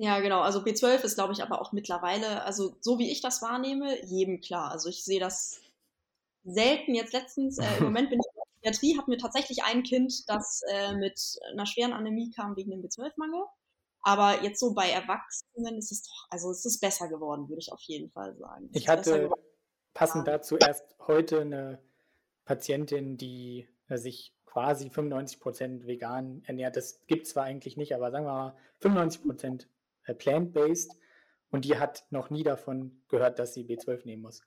S4: Ja, genau. Also B12 ist, glaube ich, aber auch mittlerweile, also so wie ich das wahrnehme, jedem klar. Also ich sehe das selten. Jetzt letztens, äh, im Moment bin ich in der Pädiatrie, habe mir tatsächlich ein Kind, das äh, mit einer schweren Anämie kam wegen dem B12-Mangel. Aber jetzt so bei Erwachsenen ist es doch, also es ist besser geworden, würde ich auf jeden Fall sagen.
S2: Ich hatte passend dazu erst heute eine Patientin, die äh, sich quasi 95 Prozent vegan ernährt. Das gibt es zwar eigentlich nicht, aber sagen wir mal 95 Prozent äh, plant-based und die hat noch nie davon gehört, dass sie B12 nehmen muss.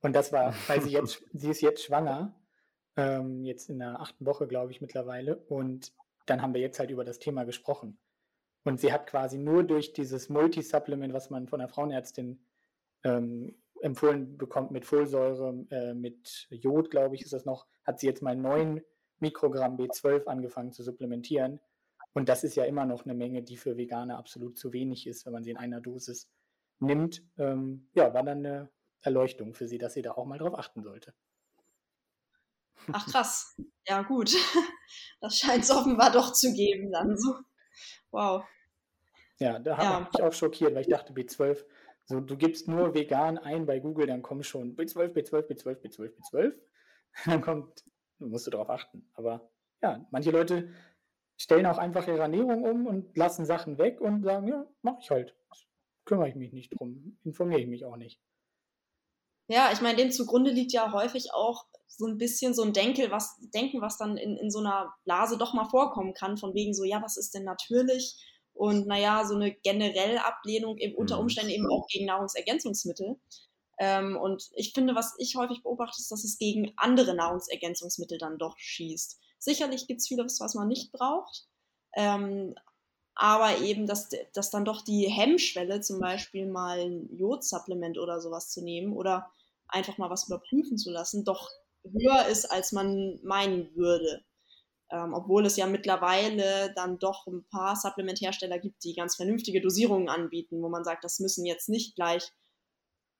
S2: Und das war, weil sie jetzt, sie ist jetzt schwanger, ähm, jetzt in der achten Woche, glaube ich, mittlerweile. Und dann haben wir jetzt halt über das Thema gesprochen. Und sie hat quasi nur durch dieses Multisupplement, was man von der Frauenärztin ähm, empfohlen bekommt mit Folsäure, äh, mit Jod, glaube ich, ist das noch, hat sie jetzt mal 9 Mikrogramm B12 angefangen zu supplementieren. Und das ist ja immer noch eine Menge, die für Veganer absolut zu wenig ist, wenn man sie in einer Dosis nimmt. Ähm, ja, war dann eine Erleuchtung für sie, dass sie da auch mal drauf achten sollte.
S4: Ach krass. Ja, gut. Das scheint es offenbar doch zu geben dann so. Wow.
S2: Ja, da habe ja. ich mich auch schockiert, weil ich dachte, B12, so du gibst nur vegan ein bei Google, dann kommen schon B12, B12, B12, B12, B12. Dann kommt, musst du darauf achten. Aber ja, manche Leute stellen auch einfach ihre Ernährung um und lassen Sachen weg und sagen, ja, mache ich halt. Kümmere ich mich nicht drum, informiere ich mich auch nicht.
S4: Ja, ich meine, dem zugrunde liegt ja häufig auch so ein bisschen so ein Denkel, was, Denken, was dann in, in so einer Blase doch mal vorkommen kann, von wegen so, ja, was ist denn natürlich? Und naja, so eine generelle Ablehnung eben unter mhm. Umständen eben auch gegen Nahrungsergänzungsmittel. Ähm, und ich finde, was ich häufig beobachte, ist, dass es gegen andere Nahrungsergänzungsmittel dann doch schießt. Sicherlich gibt es vieles, was man nicht braucht. Ähm, aber eben, dass, dass dann doch die Hemmschwelle, zum Beispiel mal ein Jodsupplement oder sowas zu nehmen oder einfach mal was überprüfen zu lassen, doch höher ist, als man meinen würde. Ähm, obwohl es ja mittlerweile dann doch ein paar Supplementhersteller gibt, die ganz vernünftige Dosierungen anbieten, wo man sagt, das müssen jetzt nicht gleich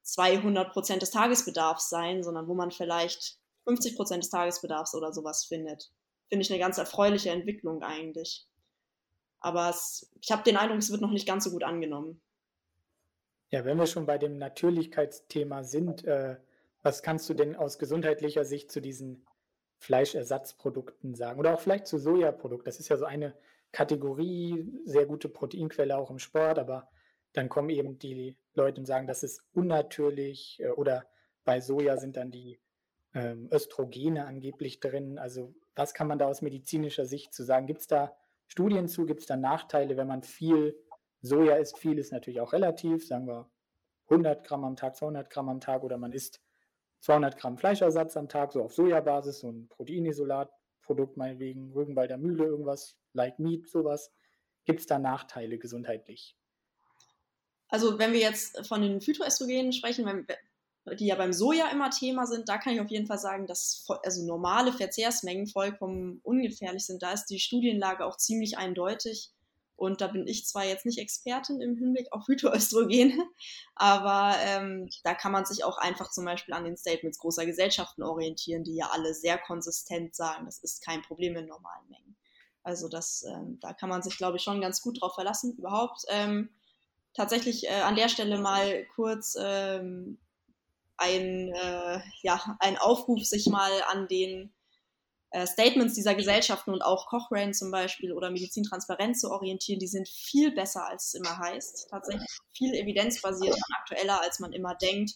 S4: 200 Prozent des Tagesbedarfs sein, sondern wo man vielleicht 50 Prozent des Tagesbedarfs oder sowas findet. Finde ich eine ganz erfreuliche Entwicklung eigentlich. Aber es, ich habe den Eindruck, es wird noch nicht ganz so gut angenommen.
S2: Ja, wenn wir schon bei dem Natürlichkeitsthema sind, äh, was kannst du denn aus gesundheitlicher Sicht zu diesen Fleischersatzprodukten sagen? Oder auch vielleicht zu Sojaprodukten? Das ist ja so eine Kategorie, sehr gute Proteinquelle auch im Sport, aber dann kommen eben die Leute und sagen, das ist unnatürlich äh, oder bei Soja sind dann die ähm, Östrogene angeblich drin. Also was kann man da aus medizinischer Sicht zu sagen? Gibt es da Studien zu? Gibt es da Nachteile, wenn man viel Soja isst? Viel ist natürlich auch relativ, sagen wir 100 Gramm am Tag, 200 Gramm am Tag oder man isst 200 Gramm Fleischersatz am Tag, so auf Sojabasis, so ein Proteinisolatprodukt meinetwegen, Rügenwalder Mühle, irgendwas, like Meat, sowas. Gibt es da Nachteile gesundheitlich?
S4: Also wenn wir jetzt von den Phytoöstrogenen sprechen, die ja beim Soja immer Thema sind, da kann ich auf jeden Fall sagen, dass also normale Verzehrsmengen vollkommen ungefährlich sind. Da ist die Studienlage auch ziemlich eindeutig. Und da bin ich zwar jetzt nicht Expertin im Hinblick auf Phytoöstrogene, aber ähm, da kann man sich auch einfach zum Beispiel an den Statements großer Gesellschaften orientieren, die ja alle sehr konsistent sagen, das ist kein Problem in normalen Mengen. Also das, ähm, da kann man sich, glaube ich, schon ganz gut drauf verlassen. Überhaupt ähm, tatsächlich äh, an der Stelle mal kurz ähm, ein, äh, ja, ein Aufruf, sich mal an den äh, Statements dieser Gesellschaften und auch Cochrane zum Beispiel oder Medizintransparenz zu orientieren, die sind viel besser, als es immer heißt. Tatsächlich viel evidenzbasierter und aktueller, als man immer denkt.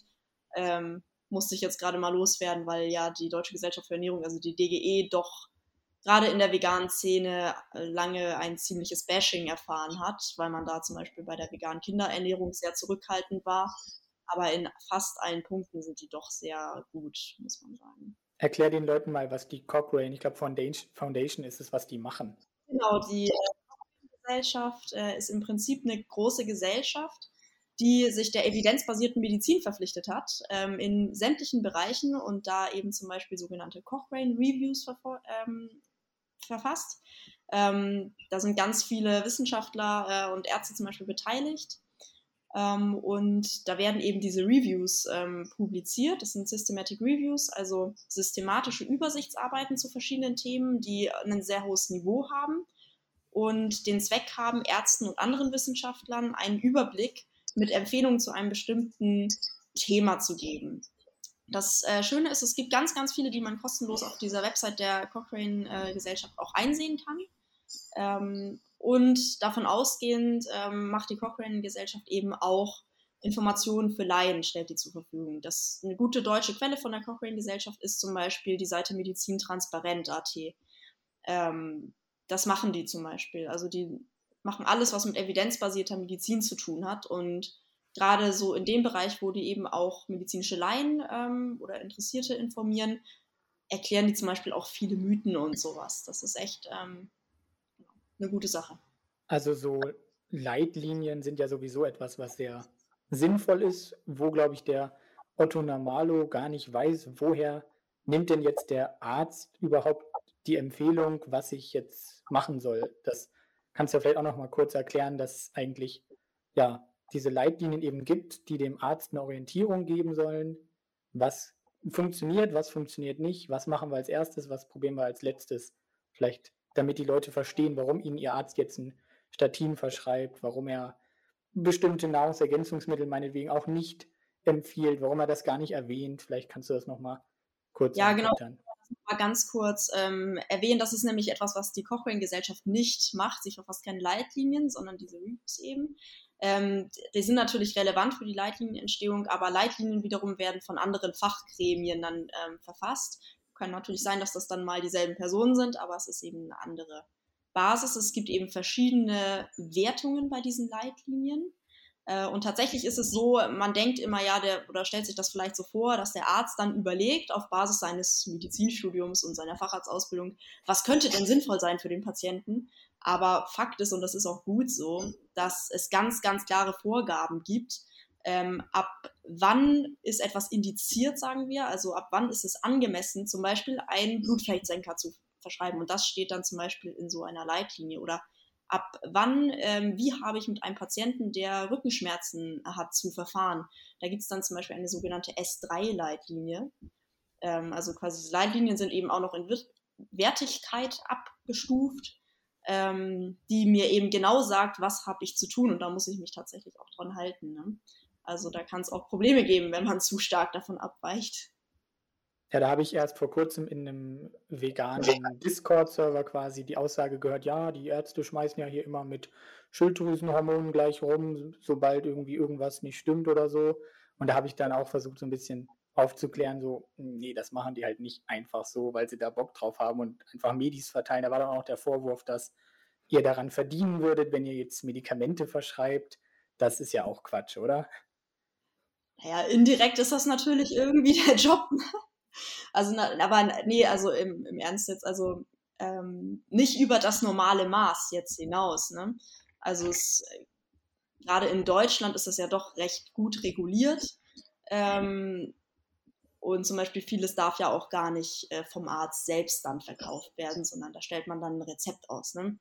S4: Ähm, musste ich jetzt gerade mal loswerden, weil ja die Deutsche Gesellschaft für Ernährung, also die DGE, doch gerade in der veganen Szene lange ein ziemliches Bashing erfahren hat, weil man da zum Beispiel bei der veganen Kinderernährung sehr zurückhaltend war. Aber in fast allen Punkten sind die doch sehr gut, muss man sagen.
S2: Erklär den Leuten mal, was die Cochrane, ich glaube Foundation ist es, was die machen.
S4: Genau, die äh, Gesellschaft äh, ist im Prinzip eine große Gesellschaft, die sich der evidenzbasierten Medizin verpflichtet hat, ähm, in sämtlichen Bereichen und da eben zum Beispiel sogenannte Cochrane Reviews ähm, verfasst. Ähm, da sind ganz viele Wissenschaftler äh, und Ärzte zum Beispiel beteiligt. Ähm, und da werden eben diese Reviews ähm, publiziert. Das sind Systematic Reviews, also systematische Übersichtsarbeiten zu verschiedenen Themen, die ein sehr hohes Niveau haben und den Zweck haben, Ärzten und anderen Wissenschaftlern einen Überblick mit Empfehlungen zu einem bestimmten Thema zu geben. Das äh, Schöne ist, es gibt ganz, ganz viele, die man kostenlos auf dieser Website der Cochrane-Gesellschaft äh, auch einsehen kann. Ähm, und davon ausgehend ähm, macht die Cochrane-Gesellschaft eben auch Informationen für Laien, stellt die zur Verfügung. Das, eine gute deutsche Quelle von der Cochrane-Gesellschaft ist zum Beispiel die Seite medizintransparent.at. Ähm, das machen die zum Beispiel. Also die machen alles, was mit evidenzbasierter Medizin zu tun hat. Und gerade so in dem Bereich, wo die eben auch medizinische Laien ähm, oder Interessierte informieren, erklären die zum Beispiel auch viele Mythen und sowas. Das ist echt ähm, eine gute Sache.
S2: Also so Leitlinien sind ja sowieso etwas, was sehr sinnvoll ist, wo, glaube ich, der Otto Normalo gar nicht weiß, woher nimmt denn jetzt der Arzt überhaupt die Empfehlung, was ich jetzt machen soll. Das kannst du vielleicht auch noch mal kurz erklären, dass eigentlich ja diese Leitlinien eben gibt, die dem Arzt eine Orientierung geben sollen, was funktioniert, was funktioniert nicht, was machen wir als erstes, was probieren wir als letztes. Vielleicht, damit die Leute verstehen, warum ihnen ihr Arzt jetzt ein Statin verschreibt, warum er bestimmte Nahrungsergänzungsmittel meinetwegen auch nicht empfiehlt, warum er das gar nicht erwähnt. Vielleicht kannst du das nochmal kurz
S4: ja, genau. Mal ganz kurz ähm, erwähnen, das ist nämlich etwas, was die Cochrane-Gesellschaft nicht macht. Sie verfasst keine Leitlinien, sondern diese Reviews eben. Ähm, die sind natürlich relevant für die Leitlinienentstehung, aber Leitlinien wiederum werden von anderen Fachgremien dann ähm, verfasst. Kann natürlich sein, dass das dann mal dieselben Personen sind, aber es ist eben eine andere Basis. Es gibt eben verschiedene Wertungen bei diesen Leitlinien. Äh, und tatsächlich ist es so, man denkt immer, ja, der, oder stellt sich das vielleicht so vor, dass der Arzt dann überlegt, auf Basis seines Medizinstudiums und seiner Facharztausbildung, was könnte denn sinnvoll sein für den Patienten. Aber Fakt ist, und das ist auch gut so, dass es ganz, ganz klare Vorgaben gibt, ähm, ab wann ist etwas indiziert, sagen wir, also ab wann ist es angemessen, zum Beispiel einen Blutfechtsenker zu verschreiben. Und das steht dann zum Beispiel in so einer Leitlinie. Oder ab wann, ähm, wie habe ich mit einem Patienten, der Rückenschmerzen hat, zu verfahren. Da gibt es dann zum Beispiel eine sogenannte S3-Leitlinie. Ähm, also quasi Leitlinien sind eben auch noch in Wertigkeit abgestuft ähm, die mir eben genau sagt, was habe ich zu tun und da muss ich mich tatsächlich auch dran halten. Ne? Also da kann es auch Probleme geben, wenn man zu stark davon abweicht.
S2: Ja, da habe ich erst vor kurzem in einem veganen Discord-Server quasi die Aussage gehört, ja, die Ärzte schmeißen ja hier immer mit Schilddrüsenhormonen gleich rum, sobald irgendwie irgendwas nicht stimmt oder so. Und da habe ich dann auch versucht, so ein bisschen aufzuklären, so, nee, das machen die halt nicht einfach so, weil sie da Bock drauf haben und einfach Medis verteilen. Da war dann auch der Vorwurf, dass ihr daran verdienen würdet, wenn ihr jetzt Medikamente verschreibt. Das ist ja auch Quatsch, oder?
S4: Naja, indirekt ist das natürlich irgendwie der Job. Ne? Also, aber nee, also im, im Ernst jetzt, also ähm, nicht über das normale Maß jetzt hinaus. Ne? Also es, gerade in Deutschland ist das ja doch recht gut reguliert. Ähm, und zum Beispiel vieles darf ja auch gar nicht äh, vom Arzt selbst dann verkauft werden, sondern da stellt man dann ein Rezept aus. Ne?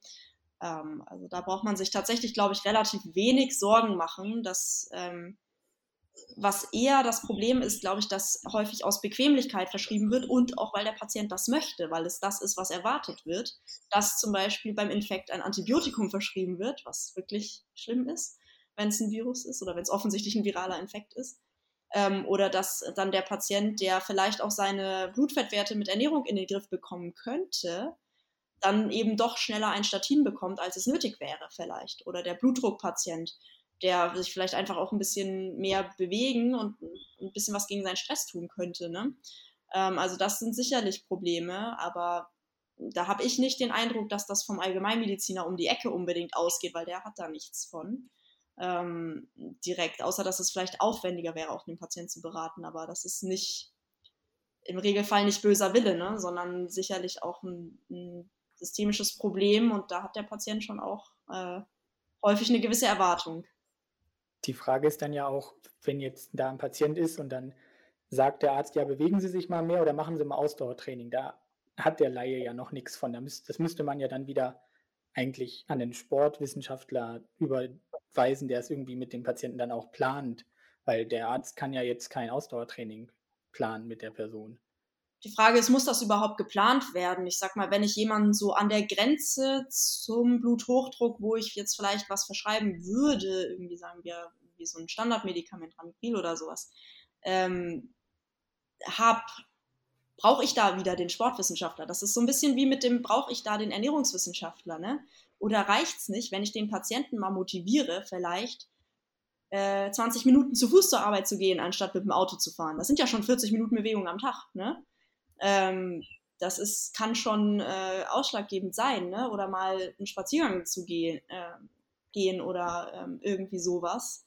S4: Ähm, also da braucht man sich tatsächlich, glaube ich, relativ wenig Sorgen machen, dass ähm, was eher das Problem ist, glaube ich, dass häufig aus Bequemlichkeit verschrieben wird und auch weil der Patient das möchte, weil es das ist, was erwartet wird, dass zum Beispiel beim Infekt ein Antibiotikum verschrieben wird, was wirklich schlimm ist, wenn es ein Virus ist oder wenn es offensichtlich ein viraler Infekt ist ähm, oder dass dann der Patient, der vielleicht auch seine Blutfettwerte mit Ernährung in den Griff bekommen könnte, dann eben doch schneller ein Statin bekommt, als es nötig wäre vielleicht. Oder der Blutdruckpatient, der sich vielleicht einfach auch ein bisschen mehr bewegen und ein bisschen was gegen seinen Stress tun könnte. Ne? Ähm, also das sind sicherlich Probleme, aber da habe ich nicht den Eindruck, dass das vom Allgemeinmediziner um die Ecke unbedingt ausgeht, weil der hat da nichts von ähm, direkt, außer dass es vielleicht aufwendiger wäre, auch den Patienten zu beraten. Aber das ist nicht im Regelfall nicht böser Wille, ne? sondern sicherlich auch ein, ein systemisches Problem und da hat der Patient schon auch äh, häufig eine gewisse Erwartung.
S2: Die Frage ist dann ja auch, wenn jetzt da ein Patient ist und dann sagt der Arzt, ja, bewegen Sie sich mal mehr oder machen Sie mal Ausdauertraining. Da hat der Laie ja noch nichts von. Das müsste man ja dann wieder eigentlich an den Sportwissenschaftler überweisen, der es irgendwie mit dem Patienten dann auch plant, weil der Arzt kann ja jetzt kein Ausdauertraining planen mit der Person.
S4: Die Frage ist, muss das überhaupt geplant werden? Ich sag mal, wenn ich jemanden so an der Grenze zum Bluthochdruck, wo ich jetzt vielleicht was verschreiben würde, irgendwie sagen wir, wie so ein Standardmedikament, Ramipril oder sowas, ähm, hab, brauche ich da wieder den Sportwissenschaftler? Das ist so ein bisschen wie mit dem, brauche ich da den Ernährungswissenschaftler, ne? Oder reicht es nicht, wenn ich den Patienten mal motiviere, vielleicht äh, 20 Minuten zu Fuß zur Arbeit zu gehen, anstatt mit dem Auto zu fahren? Das sind ja schon 40 Minuten Bewegung am Tag, ne? Ähm, das ist, kann schon äh, ausschlaggebend sein, ne? Oder mal einen Spaziergang zu gehen, äh, gehen oder ähm, irgendwie sowas.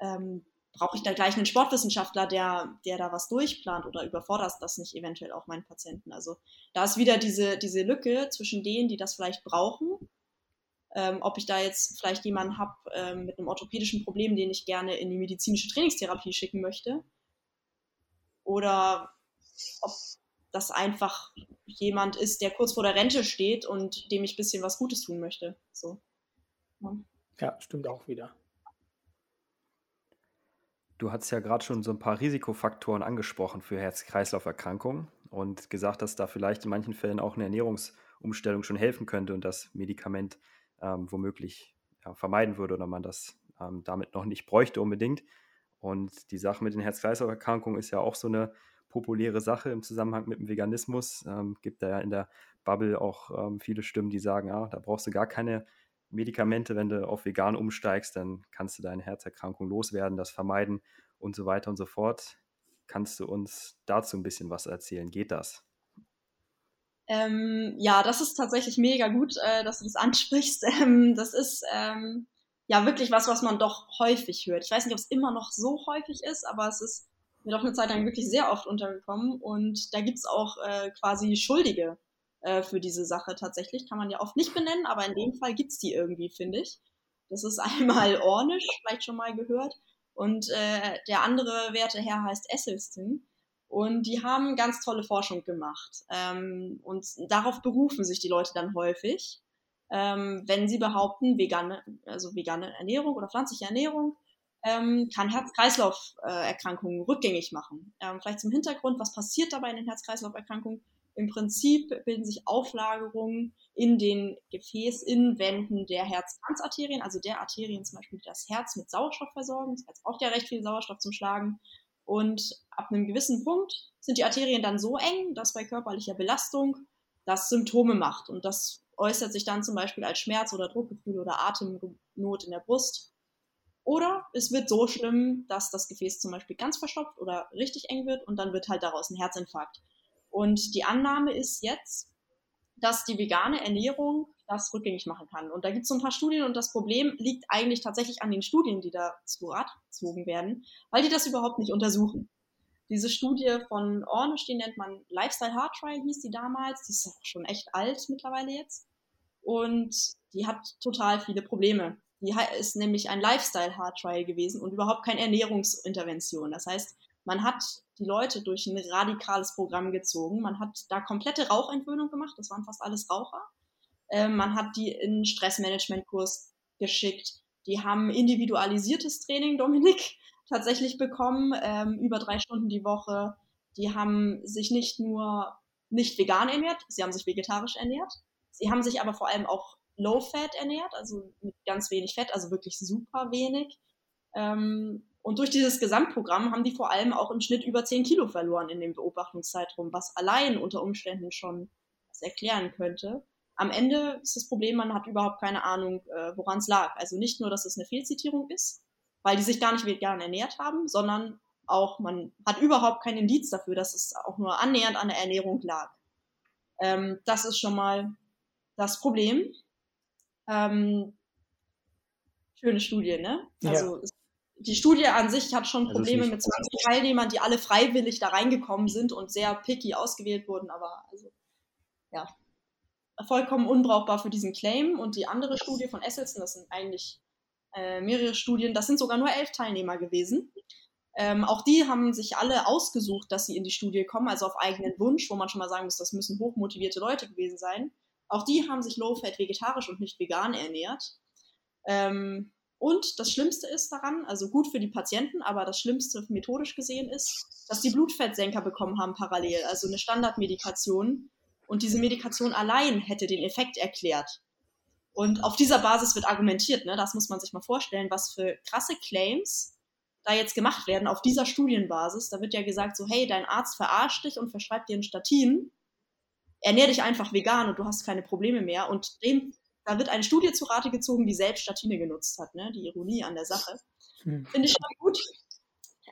S4: Ähm, brauche ich da gleich einen Sportwissenschaftler, der, der da was durchplant oder überfordert das nicht eventuell auch meinen Patienten? Also da ist wieder diese, diese Lücke zwischen denen, die das vielleicht brauchen, ähm, ob ich da jetzt vielleicht jemanden habe ähm, mit einem orthopädischen Problem, den ich gerne in die medizinische Trainingstherapie schicken möchte. oder ob das einfach jemand ist, der kurz vor der Rente steht und dem ich ein bisschen was Gutes tun möchte. So.
S2: Ja. ja, stimmt auch wieder.
S1: Du hast ja gerade schon so ein paar Risikofaktoren angesprochen für Herz-Kreislauf-Erkrankungen und gesagt, dass da vielleicht in manchen Fällen auch eine Ernährungsumstellung schon helfen könnte und das Medikament ähm, womöglich ja, vermeiden würde oder man das ähm, damit noch nicht bräuchte unbedingt. Und die Sache mit den Herz-Kreislauf-Erkrankungen ist ja auch so eine populäre Sache im Zusammenhang mit dem Veganismus. Ähm, gibt da ja in der Bubble auch ähm, viele Stimmen, die sagen, ja, da brauchst du gar keine Medikamente, wenn du auf vegan umsteigst, dann kannst du deine Herzerkrankung loswerden, das vermeiden und so weiter und so fort. Kannst du uns dazu ein bisschen was erzählen? Geht das?
S4: Ähm, ja, das ist tatsächlich mega gut, äh, dass du das ansprichst. Ähm, das ist ähm, ja wirklich was, was man doch häufig hört. Ich weiß nicht, ob es immer noch so häufig ist, aber es ist mir doch eine Zeit lang wirklich sehr oft untergekommen. Und da gibt es auch äh, quasi Schuldige äh, für diese Sache tatsächlich. Kann man ja oft nicht benennen, aber in dem Fall gibt es die irgendwie, finde ich. Das ist einmal Ornisch, vielleicht schon mal gehört. Und äh, der andere werte Herr heißt Esselston. Und die haben ganz tolle Forschung gemacht. Ähm, und darauf berufen sich die Leute dann häufig, ähm, wenn sie behaupten, vegane, also vegane Ernährung oder pflanzliche Ernährung ähm, kann Herz-Kreislauf-Erkrankungen rückgängig machen. Ähm, vielleicht zum Hintergrund, was passiert dabei in den Herz-Kreislauf-Erkrankungen? Im Prinzip bilden sich Auflagerungen in den Gefäßinnenwänden der Herzkranzarterien, also der Arterien zum Beispiel, die das Herz mit Sauerstoff versorgen. Das Herz braucht ja recht viel Sauerstoff zum Schlagen. Und ab einem gewissen Punkt sind die Arterien dann so eng, dass bei körperlicher Belastung das Symptome macht. Und das äußert sich dann zum Beispiel als Schmerz oder Druckgefühl oder Atemnot in der Brust. Oder es wird so schlimm, dass das Gefäß zum Beispiel ganz verstopft oder richtig eng wird und dann wird halt daraus ein Herzinfarkt. Und die Annahme ist jetzt, dass die vegane Ernährung das rückgängig machen kann. Und da gibt es so ein paar Studien und das Problem liegt eigentlich tatsächlich an den Studien, die da zu Rat gezogen werden, weil die das überhaupt nicht untersuchen. Diese Studie von Ornish, die nennt man Lifestyle Heart Trial, hieß die damals. Die ist schon echt alt mittlerweile jetzt. Und die hat total viele Probleme. Die ist nämlich ein Lifestyle Heart Trial gewesen und überhaupt keine Ernährungsintervention. Das heißt, man hat die Leute durch ein radikales Programm gezogen. Man hat da komplette Rauchentwöhnung gemacht. Das waren fast alles Raucher. Ähm, man hat die in Stressmanagementkurs geschickt. Die haben individualisiertes Training, Dominik, tatsächlich bekommen, ähm, über drei Stunden die Woche. Die haben sich nicht nur nicht vegan ernährt, sie haben sich vegetarisch ernährt. Sie haben sich aber vor allem auch low fat ernährt, also mit ganz wenig Fett, also wirklich super wenig. Ähm, und durch dieses Gesamtprogramm haben die vor allem auch im Schnitt über 10 Kilo verloren in dem Beobachtungszeitraum, was allein unter Umständen schon was erklären könnte. Am Ende ist das Problem, man hat überhaupt keine Ahnung, äh, woran es lag. Also nicht nur, dass es eine Fehlzitierung ist, weil die sich gar nicht vegan ernährt haben, sondern auch man hat überhaupt keinen Indiz dafür, dass es auch nur annähernd an der Ernährung lag. Ähm, das ist schon mal das Problem. Ähm, schöne Studie, ne? Also ja die Studie an sich hat schon also Probleme mit 20 Teilnehmern, die alle freiwillig da reingekommen sind und sehr picky ausgewählt wurden, aber also, ja, vollkommen unbrauchbar für diesen Claim. Und die andere Studie von Esselson, das sind eigentlich äh, mehrere Studien, das sind sogar nur elf Teilnehmer gewesen. Ähm, auch die haben sich alle ausgesucht, dass sie in die Studie kommen, also auf eigenen Wunsch, wo man schon mal sagen muss, das müssen hochmotivierte Leute gewesen sein. Auch die haben sich low-fat vegetarisch und nicht vegan ernährt. Ähm, und das Schlimmste ist daran, also gut für die Patienten, aber das Schlimmste methodisch gesehen ist, dass die Blutfettsenker bekommen haben parallel, also eine Standardmedikation. Und diese Medikation allein hätte den Effekt erklärt. Und auf dieser Basis wird argumentiert, ne, das muss man sich mal vorstellen, was für krasse Claims da jetzt gemacht werden auf dieser Studienbasis. Da wird ja gesagt, so, hey, dein Arzt verarscht dich und verschreibt dir ein Statin, ernähr dich einfach vegan und du hast keine Probleme mehr. Und dem da wird eine Studie zu Rate gezogen, die selbst Statine genutzt hat, ne? die Ironie an der Sache. Hm. Finde ich schon gut.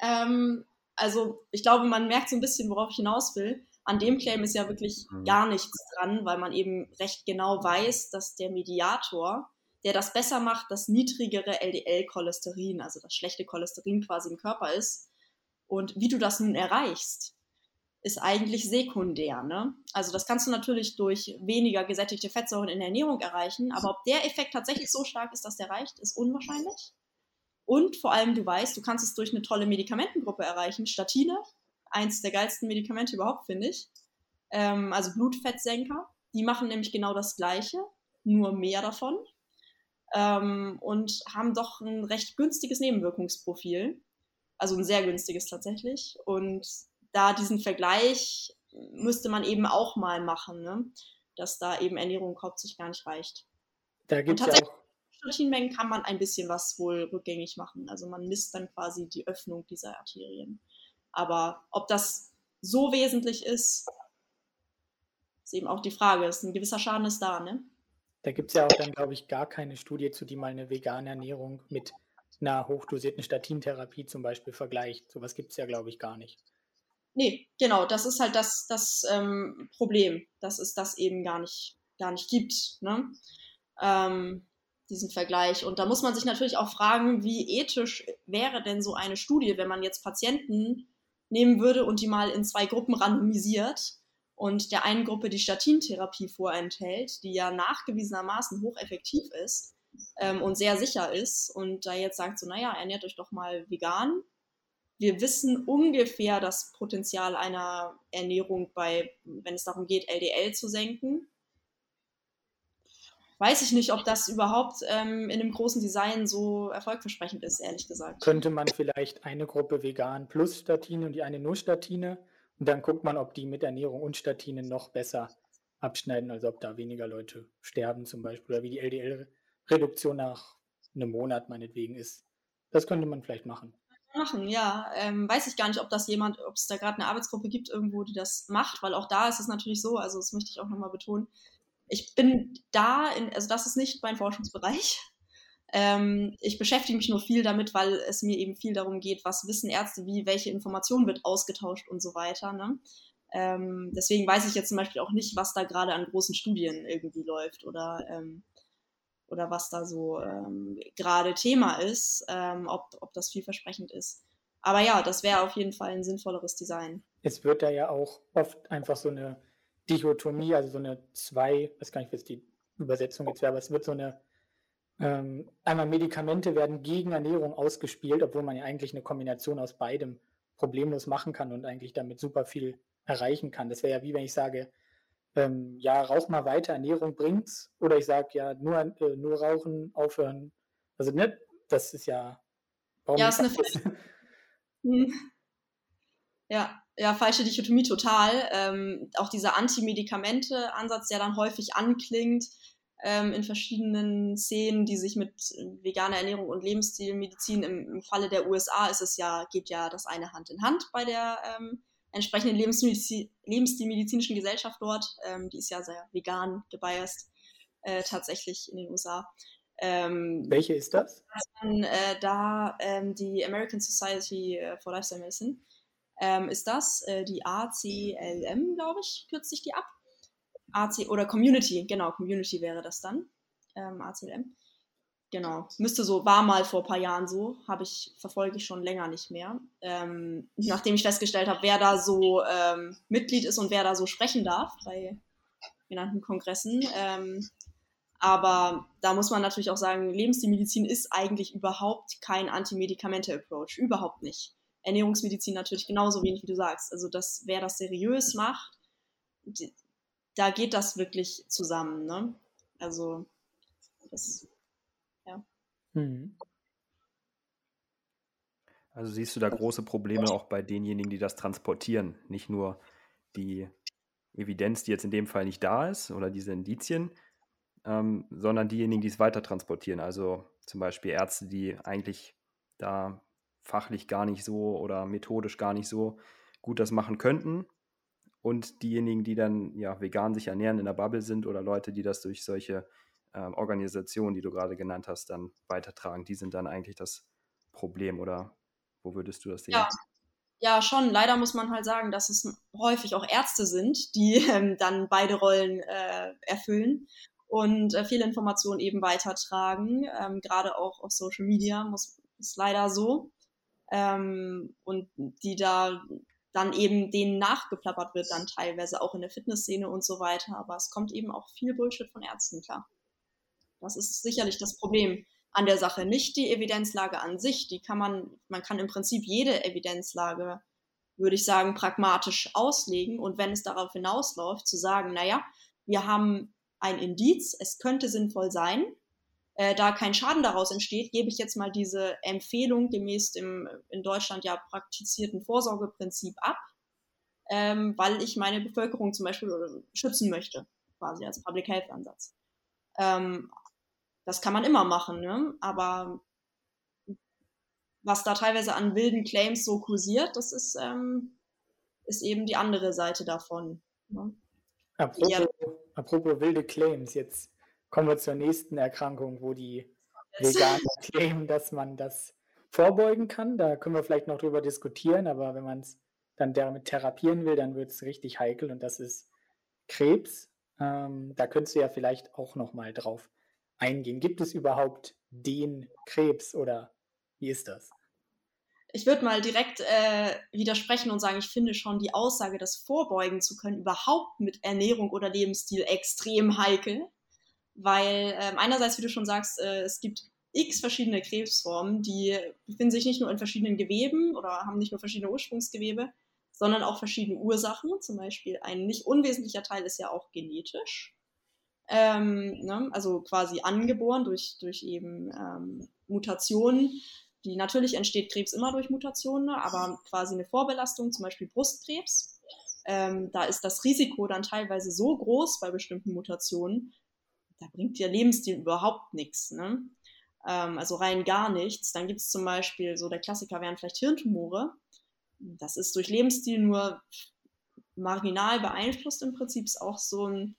S4: Ähm, also ich glaube, man merkt so ein bisschen, worauf ich hinaus will. An dem Claim ist ja wirklich hm. gar nichts dran, weil man eben recht genau weiß, dass der Mediator, der das besser macht, das niedrigere LDL-Cholesterin, also das schlechte Cholesterin quasi im Körper ist. Und wie du das nun erreichst, ist eigentlich sekundär. Ne? Also das kannst du natürlich durch weniger gesättigte Fettsäuren in der Ernährung erreichen, aber ob der Effekt tatsächlich so stark ist, dass der reicht, ist unwahrscheinlich. Und vor allem, du weißt, du kannst es durch eine tolle Medikamentengruppe erreichen, Statine, eins der geilsten Medikamente überhaupt, finde ich. Ähm, also Blutfettsenker. Die machen nämlich genau das Gleiche, nur mehr davon. Ähm, und haben doch ein recht günstiges Nebenwirkungsprofil. Also ein sehr günstiges tatsächlich. Und da diesen Vergleich müsste man eben auch mal machen, ne? dass da eben Ernährung hauptsächlich gar nicht reicht.
S2: Da gibt es ja auch
S4: Proteinmengen kann man ein bisschen was wohl rückgängig machen. Also man misst dann quasi die Öffnung dieser Arterien. Aber ob das so wesentlich ist, ist eben auch die Frage. Ist ein gewisser Schaden ist da, ne?
S2: Da gibt es ja auch dann, glaube ich, gar keine Studie zu, die mal eine vegane Ernährung mit einer hochdosierten Statintherapie zum Beispiel vergleicht. Sowas gibt es ja, glaube ich, gar nicht.
S4: Nee, genau, das ist halt das, das ähm, Problem, dass es das eben gar nicht, gar nicht gibt, ne? Ähm, diesen Vergleich. Und da muss man sich natürlich auch fragen, wie ethisch wäre denn so eine Studie, wenn man jetzt Patienten nehmen würde und die mal in zwei Gruppen randomisiert und der einen Gruppe die Statintherapie vorenthält, die ja nachgewiesenermaßen hocheffektiv ist ähm, und sehr sicher ist und da jetzt sagt so, naja, ernährt euch doch mal vegan. Wir wissen ungefähr das Potenzial einer Ernährung bei, wenn es darum geht, LDL zu senken weiß ich nicht, ob das überhaupt ähm, in einem großen Design so erfolgversprechend ist, ehrlich gesagt.
S2: Könnte man vielleicht eine Gruppe vegan plus Statine und die eine nur Statine und dann guckt man, ob die mit Ernährung und Statine noch besser abschneiden, also ob da weniger Leute sterben zum Beispiel oder wie die LDL-Reduktion nach einem Monat meinetwegen ist. Das könnte man vielleicht machen.
S4: Machen, ja. Ähm, weiß ich gar nicht, ob das jemand, ob es da gerade eine Arbeitsgruppe gibt irgendwo, die das macht, weil auch da ist es natürlich so, also das möchte ich auch nochmal betonen, ich bin da, in, also das ist nicht mein Forschungsbereich. Ähm, ich beschäftige mich nur viel damit, weil es mir eben viel darum geht, was wissen Ärzte, wie, welche Information wird ausgetauscht und so weiter. Ne? Ähm, deswegen weiß ich jetzt zum Beispiel auch nicht, was da gerade an großen Studien irgendwie läuft oder, ähm, oder was da so ähm, gerade Thema ist, ähm, ob, ob das vielversprechend ist. Aber ja, das wäre auf jeden Fall ein sinnvolleres Design.
S2: Es wird da ja auch oft einfach so eine Dichotomie, also so eine zwei, weiß gar nicht, was die Übersetzung jetzt wäre, aber es wird so eine, ähm, einmal Medikamente werden gegen Ernährung ausgespielt, obwohl man ja eigentlich eine Kombination aus beidem problemlos machen kann und eigentlich damit super viel erreichen kann. Das wäre ja wie wenn ich sage, ähm, ja, rauch mal weiter, Ernährung bringt's, oder ich sage ja, nur, äh, nur rauchen, aufhören. Also, ne, das ist ja.
S4: ja, ist eine. Hm. ja, ja, falsche Dichotomie total. Ähm, auch dieser Anti-Medikamente-Ansatz, der dann häufig anklingt ähm, in verschiedenen Szenen, die sich mit veganer Ernährung und Lebensstilmedizin im, im Falle der USA ist es ja, geht ja das eine Hand in Hand bei der ähm, entsprechenden Lebensstil Lebensstilmedizinischen Gesellschaft dort. Ähm, die ist ja sehr vegan gebiased, äh, tatsächlich in den USA.
S2: Ähm, Welche ist das?
S4: Dann, äh, da ähm, die American Society äh, for Lifestyle Medicine ähm, ist das. Äh, die ACLM, glaube ich, kürzt sich die ab. AC oder Community, genau, Community wäre das dann. Ähm, ACLM. Genau. Müsste so, war mal vor ein paar Jahren so, habe ich, verfolge ich schon länger nicht mehr. Ähm, nachdem ich festgestellt habe, wer da so ähm, Mitglied ist und wer da so sprechen darf bei genannten Kongressen. Ähm, aber da muss man natürlich auch sagen, Lebensstilmedizin ist eigentlich überhaupt kein Antimedikamente-Approach. Überhaupt nicht. Ernährungsmedizin natürlich genauso wenig, wie du sagst. Also das, wer das seriös macht, die, da geht das wirklich zusammen. Ne? Also das. Mhm.
S1: Also siehst du da große Probleme auch bei denjenigen, die das transportieren, nicht nur die Evidenz, die jetzt in dem Fall nicht da ist oder diese Indizien, ähm, sondern diejenigen, die es weiter transportieren. Also zum Beispiel Ärzte, die eigentlich da fachlich gar nicht so oder methodisch gar nicht so gut das machen könnten. Und diejenigen, die dann ja vegan sich ernähren, in der Bubble sind oder Leute, die das durch solche äh, Organisationen, die du gerade genannt hast, dann weitertragen, die sind dann eigentlich das Problem oder wo würdest du das sehen?
S4: Ja. Ja, schon. Leider muss man halt sagen, dass es häufig auch Ärzte sind, die ähm, dann beide Rollen äh, erfüllen und äh, viele Informationen eben weitertragen. Ähm, Gerade auch auf Social Media muss, ist leider so ähm, und die da dann eben denen nachgeplappert wird, dann teilweise auch in der Fitnessszene und so weiter. Aber es kommt eben auch viel Bullshit von Ärzten, klar. Das ist sicherlich das Problem an der Sache. Nicht die Evidenzlage an sich, die kann man, man kann im Prinzip jede Evidenzlage würde ich sagen, pragmatisch auslegen und wenn es darauf hinausläuft, zu sagen, naja, wir haben ein Indiz, es könnte sinnvoll sein, äh, da kein Schaden daraus entsteht, gebe ich jetzt mal diese Empfehlung gemäß dem in Deutschland ja praktizierten Vorsorgeprinzip ab, ähm, weil ich meine Bevölkerung zum Beispiel schützen möchte, quasi als Public Health Ansatz. Ähm, das kann man immer machen, ne? aber was da teilweise an wilden Claims so kursiert, das ist, ähm, ist eben die andere Seite davon. Ne?
S2: Apropos, ja. apropos wilde Claims, jetzt kommen wir zur nächsten Erkrankung, wo die Veganer claimen, dass man das vorbeugen kann. Da können wir vielleicht noch drüber diskutieren, aber wenn man es dann damit therapieren will, dann wird es richtig heikel und das ist Krebs. Ähm, da könntest du ja vielleicht auch noch mal drauf eingehen. Gibt es überhaupt den Krebs oder wie ist das?
S4: Ich würde mal direkt äh, widersprechen und sagen, ich finde schon die Aussage, das vorbeugen zu können, überhaupt mit Ernährung oder Lebensstil extrem heikel. Weil äh, einerseits, wie du schon sagst, äh, es gibt x verschiedene Krebsformen, die befinden sich nicht nur in verschiedenen Geweben oder haben nicht nur verschiedene Ursprungsgewebe, sondern auch verschiedene Ursachen. Zum Beispiel ein nicht unwesentlicher Teil ist ja auch genetisch. Ähm, ne? Also quasi angeboren durch, durch eben ähm, Mutationen. Die natürlich entsteht Krebs immer durch Mutationen, ne? aber quasi eine Vorbelastung, zum Beispiel Brustkrebs. Ähm, da ist das Risiko dann teilweise so groß bei bestimmten Mutationen, da bringt der Lebensstil überhaupt nichts. Ne? Ähm, also rein gar nichts. Dann gibt es zum Beispiel, so der Klassiker wären vielleicht Hirntumore. Das ist durch Lebensstil nur marginal beeinflusst im Prinzip. Ist auch so ein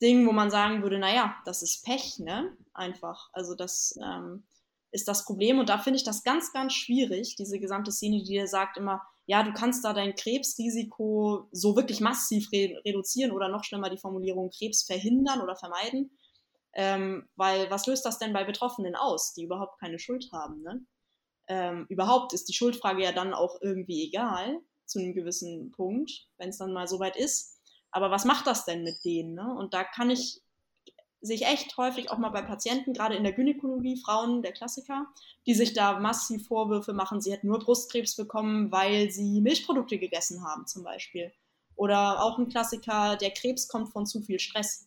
S4: Ding, wo man sagen würde, naja, das ist Pech, ne? Einfach. Also das ähm, ist das Problem. Und da finde ich das ganz, ganz schwierig, diese gesamte Szene, die dir sagt immer, ja, du kannst da dein Krebsrisiko so wirklich massiv re reduzieren oder noch schlimmer die Formulierung Krebs verhindern oder vermeiden. Ähm, weil was löst das denn bei Betroffenen aus, die überhaupt keine Schuld haben? Ne? Ähm, überhaupt ist die Schuldfrage ja dann auch irgendwie egal, zu einem gewissen Punkt, wenn es dann mal so weit ist. Aber was macht das denn mit denen? Ne? Und da kann ich sich echt häufig auch mal bei Patienten, gerade in der Gynäkologie, Frauen, der Klassiker, die sich da massiv Vorwürfe machen, sie hätten nur Brustkrebs bekommen, weil sie Milchprodukte gegessen haben zum Beispiel. Oder auch ein Klassiker, der Krebs kommt von zu viel Stress,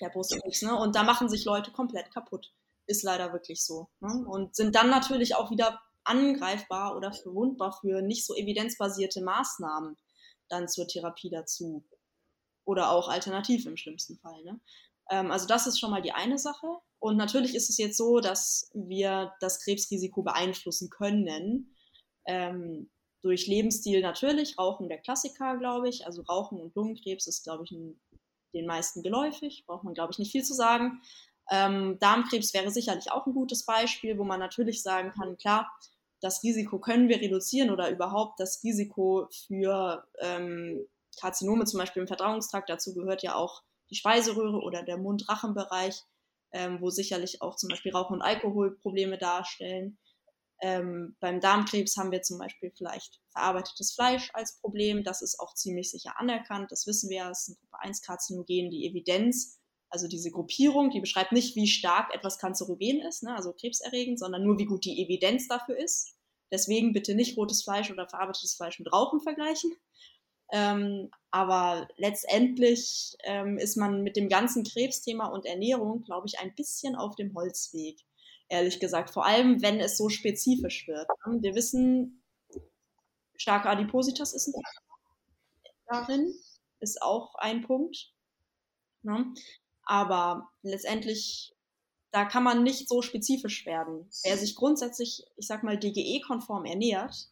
S4: der Brustkrebs. Ne? Und da machen sich Leute komplett kaputt. Ist leider wirklich so. Ne? Und sind dann natürlich auch wieder angreifbar oder verwundbar für nicht so evidenzbasierte Maßnahmen dann zur Therapie dazu. Oder auch alternativ im schlimmsten Fall. Ne? Ähm, also das ist schon mal die eine Sache. Und natürlich ist es jetzt so, dass wir das Krebsrisiko beeinflussen können. Ähm, durch Lebensstil natürlich, Rauchen der Klassiker, glaube ich. Also Rauchen und Lungenkrebs ist, glaube ich, ein, den meisten geläufig. Braucht man, glaube ich, nicht viel zu sagen. Ähm, Darmkrebs wäre sicherlich auch ein gutes Beispiel, wo man natürlich sagen kann, klar, das Risiko können wir reduzieren oder überhaupt das Risiko für ähm, Karzinome, zum Beispiel im Verdauungstrakt, dazu gehört ja auch die Speiseröhre oder der Mund-Rachenbereich, ähm, wo sicherlich auch zum Beispiel Rauch- und Alkohol Probleme darstellen. Ähm, beim Darmkrebs haben wir zum Beispiel vielleicht verarbeitetes Fleisch als Problem. Das ist auch ziemlich sicher anerkannt. Das wissen wir. Es sind Gruppe 1 Karzinogen. Die Evidenz, also diese Gruppierung, die beschreibt nicht, wie stark etwas kanzerogen ist, ne, also krebserregend, sondern nur, wie gut die Evidenz dafür ist. Deswegen bitte nicht rotes Fleisch oder verarbeitetes Fleisch mit Rauchen vergleichen. Ähm, aber letztendlich ähm, ist man mit dem ganzen Krebsthema und Ernährung, glaube ich, ein bisschen auf dem Holzweg, ehrlich gesagt. Vor allem, wenn es so spezifisch wird. Ne? Wir wissen, starke Adipositas ist ein darin, ist auch ein Punkt. Ne? Aber letztendlich, da kann man nicht so spezifisch werden. Wer sich grundsätzlich, ich sag mal, DGE-konform ernährt,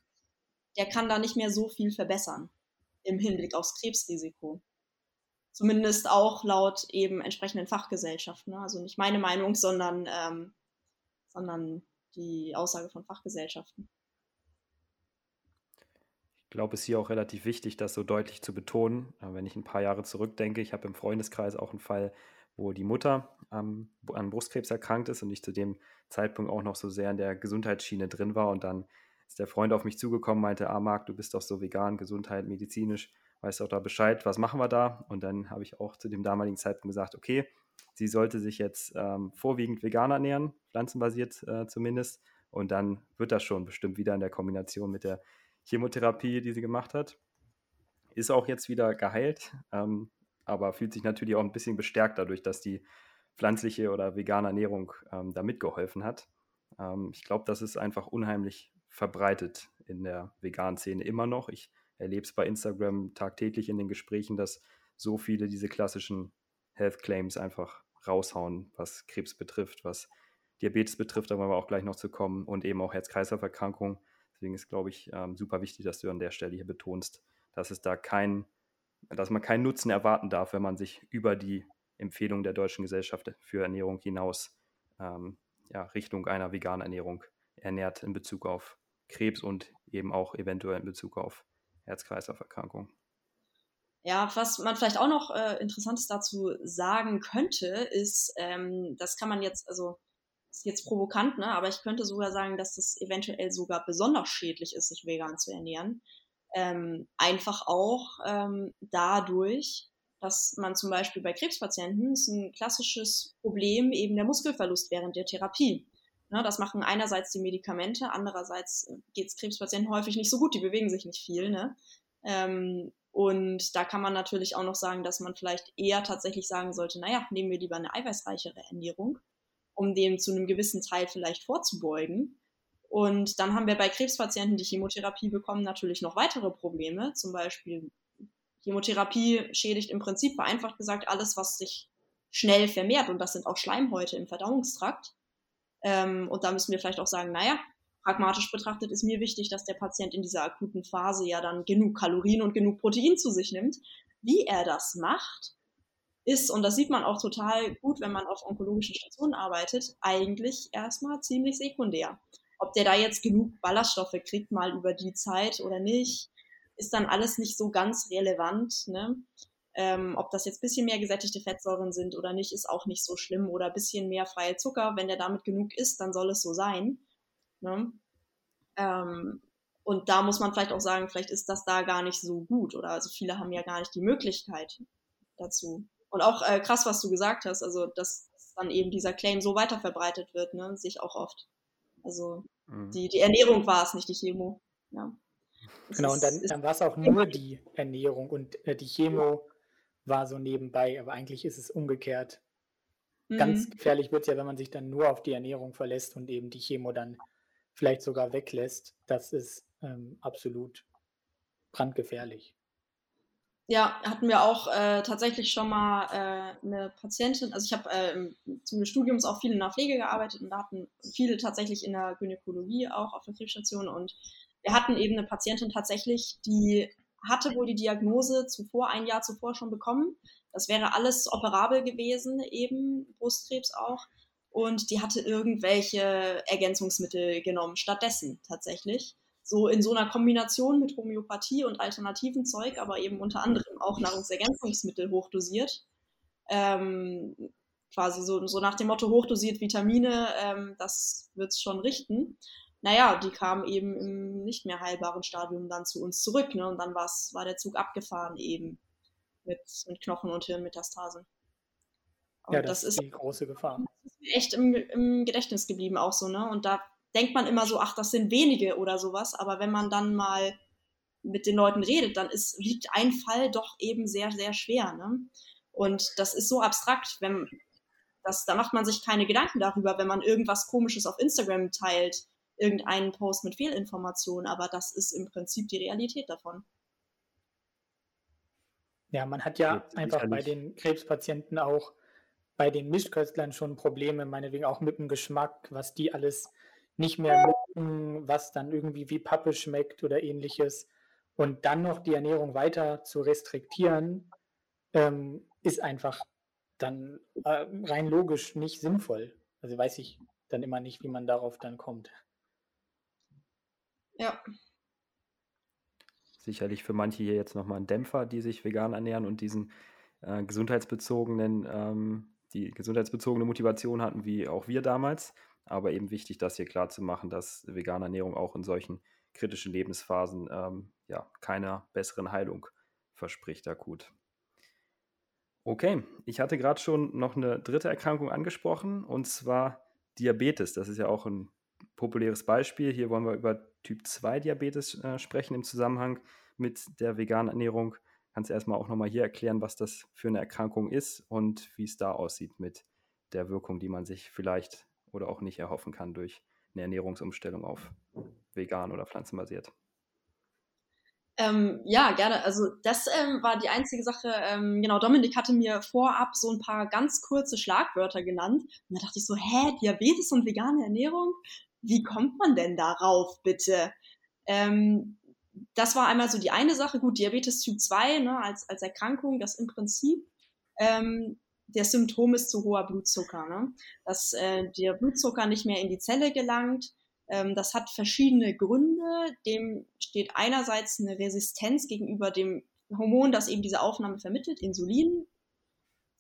S4: der kann da nicht mehr so viel verbessern im Hinblick aufs Krebsrisiko. Zumindest auch laut eben entsprechenden Fachgesellschaften. Ne? Also nicht meine Meinung, sondern, ähm, sondern die Aussage von Fachgesellschaften.
S1: Ich glaube, es ist hier auch relativ wichtig, das so deutlich zu betonen. Wenn ich ein paar Jahre zurückdenke, ich habe im Freundeskreis auch einen Fall, wo die Mutter ähm, an Brustkrebs erkrankt ist und ich zu dem Zeitpunkt auch noch so sehr in der Gesundheitsschiene drin war und dann ist der Freund auf mich zugekommen, meinte, ah Marc, du bist doch so vegan, Gesundheit, medizinisch, weißt auch da Bescheid, was machen wir da? Und dann habe ich auch zu dem damaligen Zeitpunkt gesagt, okay, sie sollte sich jetzt ähm, vorwiegend vegan ernähren, pflanzenbasiert äh, zumindest. Und dann wird das schon bestimmt wieder in der Kombination mit der Chemotherapie, die sie gemacht hat. Ist auch jetzt wieder geheilt, ähm, aber fühlt sich natürlich auch ein bisschen bestärkt dadurch, dass die pflanzliche oder vegane Ernährung ähm, da mitgeholfen hat. Ähm, ich glaube, das ist einfach unheimlich verbreitet in der veganen Szene immer noch. Ich erlebe es bei Instagram tagtäglich in den Gesprächen, dass so viele diese klassischen Health Claims einfach raushauen, was Krebs betrifft, was Diabetes betrifft, da wollen wir auch gleich noch zu kommen und eben auch Herz-Kreislauf-Erkrankungen. Deswegen ist, glaube ich, ähm, super wichtig, dass du an der Stelle hier betonst, dass es da kein, dass man keinen Nutzen erwarten darf, wenn man sich über die Empfehlung der Deutschen Gesellschaft für Ernährung hinaus ähm, ja, Richtung einer veganen Ernährung ernährt in Bezug auf Krebs und eben auch eventuell in Bezug auf Herz-Kreislauf-Erkrankungen.
S4: Ja, was man vielleicht auch noch äh, Interessantes dazu sagen könnte, ist, ähm, das kann man jetzt, also ist jetzt provokant, ne? aber ich könnte sogar sagen, dass das eventuell sogar besonders schädlich ist, sich vegan zu ernähren. Ähm, einfach auch ähm, dadurch, dass man zum Beispiel bei Krebspatienten ist ein klassisches Problem eben der Muskelverlust während der Therapie. Ne, das machen einerseits die Medikamente, andererseits geht es Krebspatienten häufig nicht so gut, die bewegen sich nicht viel. Ne? Ähm, und da kann man natürlich auch noch sagen, dass man vielleicht eher tatsächlich sagen sollte, naja, nehmen wir lieber eine eiweißreichere Ernährung, um dem zu einem gewissen Teil vielleicht vorzubeugen. Und dann haben wir bei Krebspatienten, die Chemotherapie bekommen, natürlich noch weitere Probleme. Zum Beispiel Chemotherapie schädigt im Prinzip, vereinfacht gesagt, alles, was sich schnell vermehrt. Und das sind auch Schleimhäute im Verdauungstrakt. Ähm, und da müssen wir vielleicht auch sagen, naja, pragmatisch betrachtet ist mir wichtig, dass der Patient in dieser akuten Phase ja dann genug Kalorien und genug Protein zu sich nimmt. Wie er das macht, ist, und das sieht man auch total gut, wenn man auf onkologischen Stationen arbeitet, eigentlich erstmal ziemlich sekundär. Ob der da jetzt genug Ballaststoffe kriegt, mal über die Zeit oder nicht, ist dann alles nicht so ganz relevant. Ne? Ähm, ob das jetzt bisschen mehr gesättigte Fettsäuren sind oder nicht, ist auch nicht so schlimm. Oder bisschen mehr freie Zucker, wenn der damit genug isst, dann soll es so sein. Ne? Ähm, und da muss man vielleicht auch sagen, vielleicht ist das da gar nicht so gut oder also viele haben ja gar nicht die Möglichkeit dazu. Und auch äh, krass, was du gesagt hast, also dass dann eben dieser Claim so weiter verbreitet wird, ne, sehe ich auch oft. Also mhm. die, die Ernährung war es, nicht die Chemo. Ja.
S2: Das genau, ist, und dann, dann war es auch nur die Ernährung und äh, die Chemo war so nebenbei, aber eigentlich ist es umgekehrt. Mhm. Ganz gefährlich wird es ja, wenn man sich dann nur auf die Ernährung verlässt und eben die Chemo dann vielleicht sogar weglässt, das ist ähm, absolut brandgefährlich.
S4: Ja, hatten wir auch äh, tatsächlich schon mal äh, eine Patientin, also ich habe äh, Zuge des Studiums auch viel in der Pflege gearbeitet und da hatten viele tatsächlich in der Gynäkologie auch auf der Krebsstation und wir hatten eben eine Patientin tatsächlich, die hatte wohl die Diagnose zuvor, ein Jahr zuvor schon bekommen. Das wäre alles operabel gewesen, eben Brustkrebs auch und die hatte irgendwelche Ergänzungsmittel genommen, stattdessen tatsächlich. So in so einer Kombination mit Homöopathie und alternativen Zeug, aber eben unter anderem auch Nahrungsergänzungsmittel hochdosiert. Ähm, quasi so, so nach dem Motto hochdosiert Vitamine, ähm, das wird's schon richten. Naja, die kam eben im nicht mehr heilbaren Stadium dann zu uns zurück, ne? Und dann war der Zug abgefahren eben mit, mit Knochen- und Hirnmetastasen.
S2: Und ja, das, das ist die große Gefahr.
S4: Das ist mir echt im, im Gedächtnis geblieben auch so, ne? Und da denkt man immer so, ach, das sind wenige oder sowas, aber wenn man dann mal mit den Leuten redet, dann ist, liegt ein Fall doch eben sehr, sehr schwer, ne? Und das ist so abstrakt, wenn das, da macht man sich keine Gedanken darüber, wenn man irgendwas Komisches auf Instagram teilt, irgendeinen Post mit Fehlinformationen, aber das ist im Prinzip die Realität davon.
S2: Ja, man hat ja einfach bei den Krebspatienten auch bei den Mischköstlern schon Probleme, meinetwegen auch mit dem Geschmack, was die alles nicht mehr mögen, was dann irgendwie wie Pappe schmeckt oder ähnliches. Und dann noch die Ernährung weiter zu restriktieren, ähm, ist einfach dann äh, rein logisch nicht sinnvoll. Also weiß ich dann immer nicht, wie man darauf dann kommt.
S4: Ja.
S1: Sicherlich für manche hier jetzt nochmal ein Dämpfer, die sich vegan ernähren und diesen äh, gesundheitsbezogenen ähm, die gesundheitsbezogene Motivation hatten, wie auch wir damals. Aber eben wichtig, das hier klar zu machen, dass vegane Ernährung auch in solchen kritischen Lebensphasen ähm, ja, keiner besseren Heilung verspricht akut. Okay, ich hatte gerade schon noch eine dritte Erkrankung angesprochen und zwar Diabetes. Das ist ja auch ein populäres Beispiel. Hier wollen wir über Typ-2-Diabetes äh, sprechen im Zusammenhang mit der veganen Ernährung. Kannst du erstmal auch nochmal hier erklären, was das für eine Erkrankung ist und wie es da aussieht mit der Wirkung, die man sich vielleicht oder auch nicht erhoffen kann durch eine Ernährungsumstellung auf vegan oder pflanzenbasiert?
S4: Ähm, ja, gerne. Also das ähm, war die einzige Sache. Ähm, genau, Dominik hatte mir vorab so ein paar ganz kurze Schlagwörter genannt. Und da dachte ich so, hä, Diabetes und vegane Ernährung? Wie kommt man denn darauf, bitte? Ähm, das war einmal so die eine Sache. Gut, Diabetes Typ 2 ne, als, als Erkrankung, das im Prinzip ähm, der Symptom ist zu hoher Blutzucker. Ne? Dass äh, der Blutzucker nicht mehr in die Zelle gelangt ähm, das hat verschiedene Gründe. Dem steht einerseits eine Resistenz gegenüber dem Hormon, das eben diese Aufnahme vermittelt, Insulin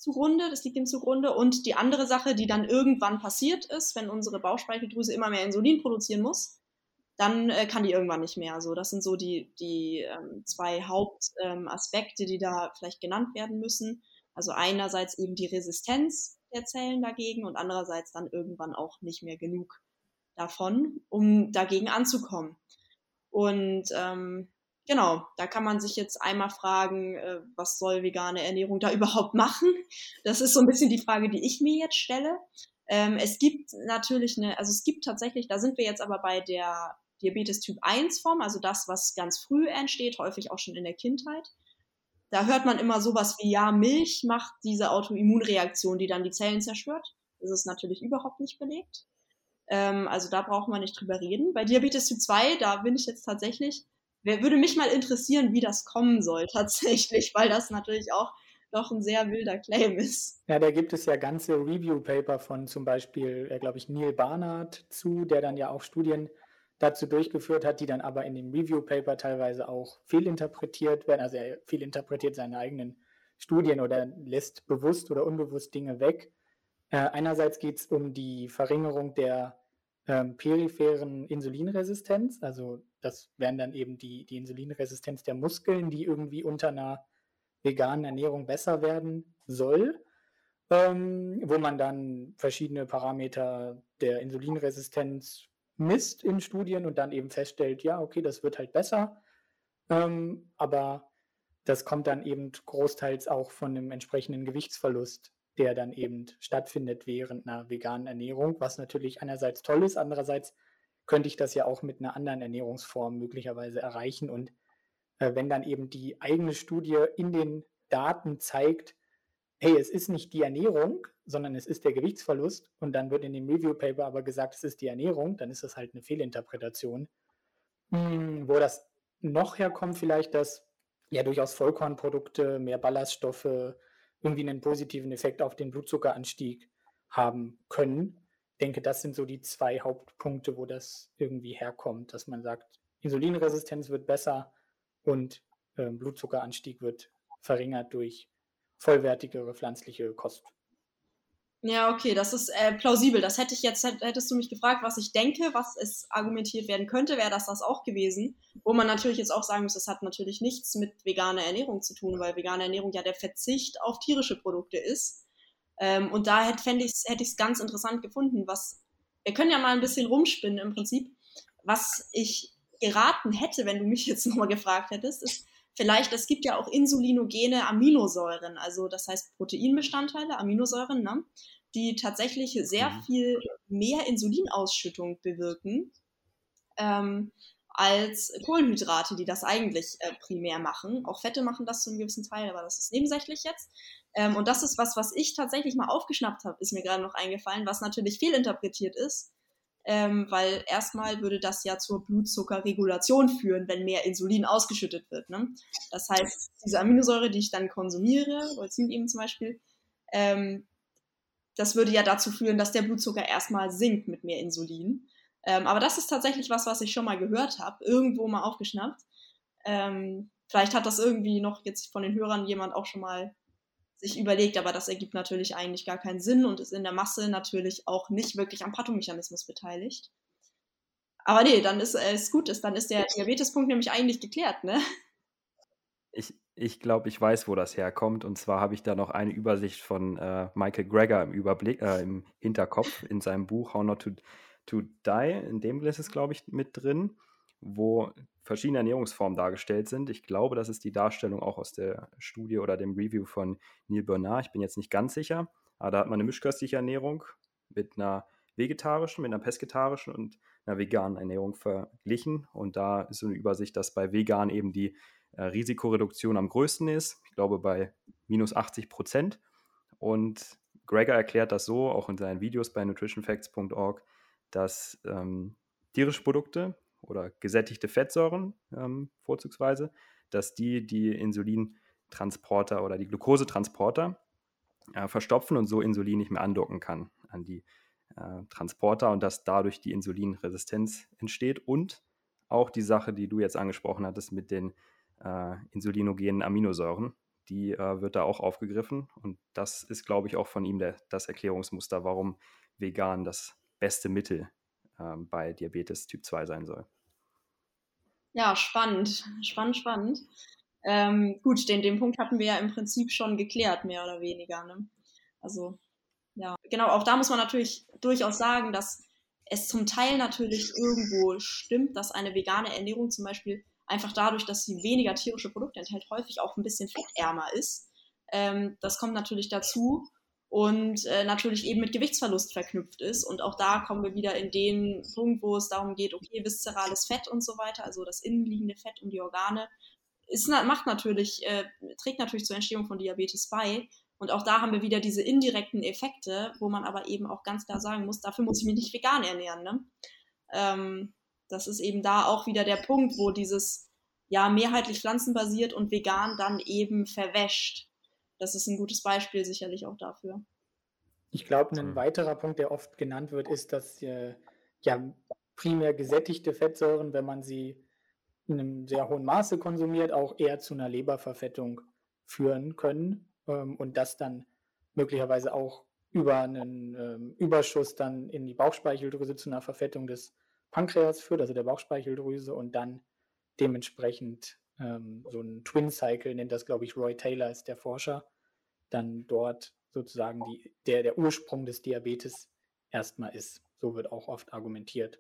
S4: zugrunde, das liegt ihm zugrunde. Und die andere Sache, die dann irgendwann passiert ist, wenn unsere Bauchspeicheldrüse immer mehr Insulin produzieren muss, dann äh, kann die irgendwann nicht mehr. So, das sind so die, die ähm, zwei Hauptaspekte, ähm, die da vielleicht genannt werden müssen. Also einerseits eben die Resistenz der Zellen dagegen und andererseits dann irgendwann auch nicht mehr genug davon, um dagegen anzukommen. Und ähm, genau, da kann man sich jetzt einmal fragen, äh, was soll vegane Ernährung da überhaupt machen? Das ist so ein bisschen die Frage, die ich mir jetzt stelle. Ähm, es gibt natürlich eine, also es gibt tatsächlich, da sind wir jetzt aber bei der Diabetes Typ 1 Form, also das, was ganz früh entsteht, häufig auch schon in der Kindheit. Da hört man immer sowas wie, ja, Milch macht diese Autoimmunreaktion, die dann die Zellen zerstört. Das ist natürlich überhaupt nicht belegt. Ähm, also da braucht man nicht drüber reden. Bei Diabetes Typ 2, da bin ich jetzt tatsächlich, würde mich mal interessieren, wie das kommen soll tatsächlich, weil das natürlich auch doch ein sehr wilder Claim ist.
S2: Ja, da gibt es ja ganze Review-Paper von zum Beispiel, äh, glaube ich, Neil Barnard zu, der dann ja auch Studien dazu durchgeführt hat, die dann aber in dem Review-Paper teilweise auch fehlinterpretiert werden. Also er fehlinterpretiert seine eigenen Studien oder lässt bewusst oder unbewusst Dinge weg. Äh, einerseits geht es um die Verringerung der ähm, peripheren Insulinresistenz. Also das wären dann eben die, die Insulinresistenz der Muskeln, die irgendwie unter einer veganen Ernährung besser werden soll, ähm, wo man dann verschiedene Parameter der Insulinresistenz misst in Studien und dann eben feststellt, ja, okay, das wird halt besser, ähm, aber das kommt dann eben großteils auch von einem entsprechenden Gewichtsverlust der dann eben stattfindet während einer veganen Ernährung, was natürlich einerseits toll ist, andererseits könnte ich das ja auch mit einer anderen Ernährungsform möglicherweise erreichen. Und äh, wenn dann eben die eigene Studie in den Daten zeigt, hey, es ist nicht die Ernährung, sondern es ist der Gewichtsverlust und dann wird in dem Review Paper aber gesagt, es ist die Ernährung, dann ist das halt eine Fehlinterpretation. Hm, wo das noch herkommt, vielleicht, dass ja durchaus Vollkornprodukte, mehr Ballaststoffe, irgendwie einen positiven Effekt auf den Blutzuckeranstieg haben können. Denke, das sind so die zwei Hauptpunkte, wo das irgendwie herkommt, dass man sagt, Insulinresistenz wird besser und äh, Blutzuckeranstieg wird verringert durch vollwertigere pflanzliche Kost.
S4: Ja, okay, das ist äh, plausibel. Das hätte ich jetzt, hättest du mich gefragt, was ich denke, was es argumentiert werden könnte, wäre das das auch gewesen. Wo man natürlich jetzt auch sagen muss, das hat natürlich nichts mit veganer Ernährung zu tun, weil vegane Ernährung ja der Verzicht auf tierische Produkte ist. Ähm, und da hätte ich es hätte ganz interessant gefunden, was, wir können ja mal ein bisschen rumspinnen im Prinzip. Was ich geraten hätte, wenn du mich jetzt nochmal gefragt hättest, ist, vielleicht, es gibt ja auch insulinogene Aminosäuren, also das heißt Proteinbestandteile, Aminosäuren, ne, die tatsächlich sehr mhm. viel mehr Insulinausschüttung bewirken ähm, als Kohlenhydrate, die das eigentlich äh, primär machen. Auch Fette machen das zu einem gewissen Teil, aber das ist nebensächlich jetzt. Ähm, und das ist was, was ich tatsächlich mal aufgeschnappt habe, ist mir gerade noch eingefallen, was natürlich fehlinterpretiert ist ähm, weil erstmal würde das ja zur Blutzuckerregulation führen, wenn mehr Insulin ausgeschüttet wird. Ne? Das heißt, diese Aminosäure, die ich dann konsumiere, Leucin eben zum Beispiel, ähm, das würde ja dazu führen, dass der Blutzucker erstmal sinkt mit mehr Insulin. Ähm, aber das ist tatsächlich was, was ich schon mal gehört habe, irgendwo mal aufgeschnappt. Ähm, vielleicht hat das irgendwie noch jetzt von den Hörern jemand auch schon mal sich überlegt, aber das ergibt natürlich eigentlich gar keinen Sinn und ist in der Masse natürlich auch nicht wirklich am Pathomechanismus beteiligt. Aber nee, dann ist es äh, gut, ist, dann ist der Diabetespunkt nämlich eigentlich geklärt, ne?
S1: Ich, ich glaube, ich weiß, wo das herkommt. Und zwar habe ich da noch eine Übersicht von äh, Michael Greger im Überblick, äh, im Hinterkopf in seinem Buch How Not to, to Die. In dem ist es, glaube ich, mit drin, wo verschiedene Ernährungsformen dargestellt sind. Ich glaube, das ist die Darstellung auch aus der Studie oder dem Review von Neil Bernard. Ich bin jetzt nicht ganz sicher, aber da hat man eine mischköstliche Ernährung mit einer vegetarischen, mit einer pesketarischen und einer veganen Ernährung verglichen. Und da ist so eine Übersicht, dass bei vegan eben die äh, Risikoreduktion am größten ist. Ich glaube bei minus 80 Prozent. Und Gregor erklärt das so, auch in seinen Videos bei nutritionfacts.org, dass ähm, tierische Produkte oder gesättigte Fettsäuren ähm, vorzugsweise, dass die die Insulintransporter oder die Glukosetransporter äh, verstopfen und so Insulin nicht mehr andocken kann an die äh, Transporter und dass dadurch die Insulinresistenz entsteht und auch die Sache, die du jetzt angesprochen hattest mit den äh, insulinogenen Aminosäuren, die äh, wird da auch aufgegriffen und das ist, glaube ich, auch von ihm der, das Erklärungsmuster, warum vegan das beste Mittel ähm, bei Diabetes Typ 2 sein soll.
S4: Ja, spannend, spannend, spannend. Ähm, gut, den, den Punkt hatten wir ja im Prinzip schon geklärt, mehr oder weniger. Ne? Also, ja, genau, auch da muss man natürlich durchaus sagen, dass es zum Teil natürlich irgendwo stimmt, dass eine vegane Ernährung zum Beispiel einfach dadurch, dass sie weniger tierische Produkte enthält, häufig auch ein bisschen fettärmer ist. Ähm, das kommt natürlich dazu und äh, natürlich eben mit Gewichtsverlust verknüpft ist. Und auch da kommen wir wieder in den Punkt, wo es darum geht, okay, viszerales Fett und so weiter, also das innenliegende Fett und die Organe, ist, macht natürlich, äh, trägt natürlich zur Entstehung von Diabetes bei. Und auch da haben wir wieder diese indirekten Effekte, wo man aber eben auch ganz klar sagen muss, dafür muss ich mich nicht vegan ernähren. Ne? Ähm, das ist eben da auch wieder der Punkt, wo dieses ja mehrheitlich pflanzenbasiert und vegan dann eben verwäscht das ist ein gutes Beispiel sicherlich auch dafür.
S2: Ich glaube, ein weiterer Punkt, der oft genannt wird, ist, dass äh, ja primär gesättigte Fettsäuren, wenn man sie in einem sehr hohen Maße konsumiert, auch eher zu einer Leberverfettung führen können ähm, und das dann möglicherweise auch über einen ähm, Überschuss dann in die Bauchspeicheldrüse zu einer Verfettung des Pankreas führt, also der Bauchspeicheldrüse und dann dementsprechend ähm, so ein Twin Cycle nennt das, glaube ich, Roy Taylor ist der Forscher, dann dort sozusagen die, der, der Ursprung des Diabetes erstmal ist. So wird auch oft argumentiert.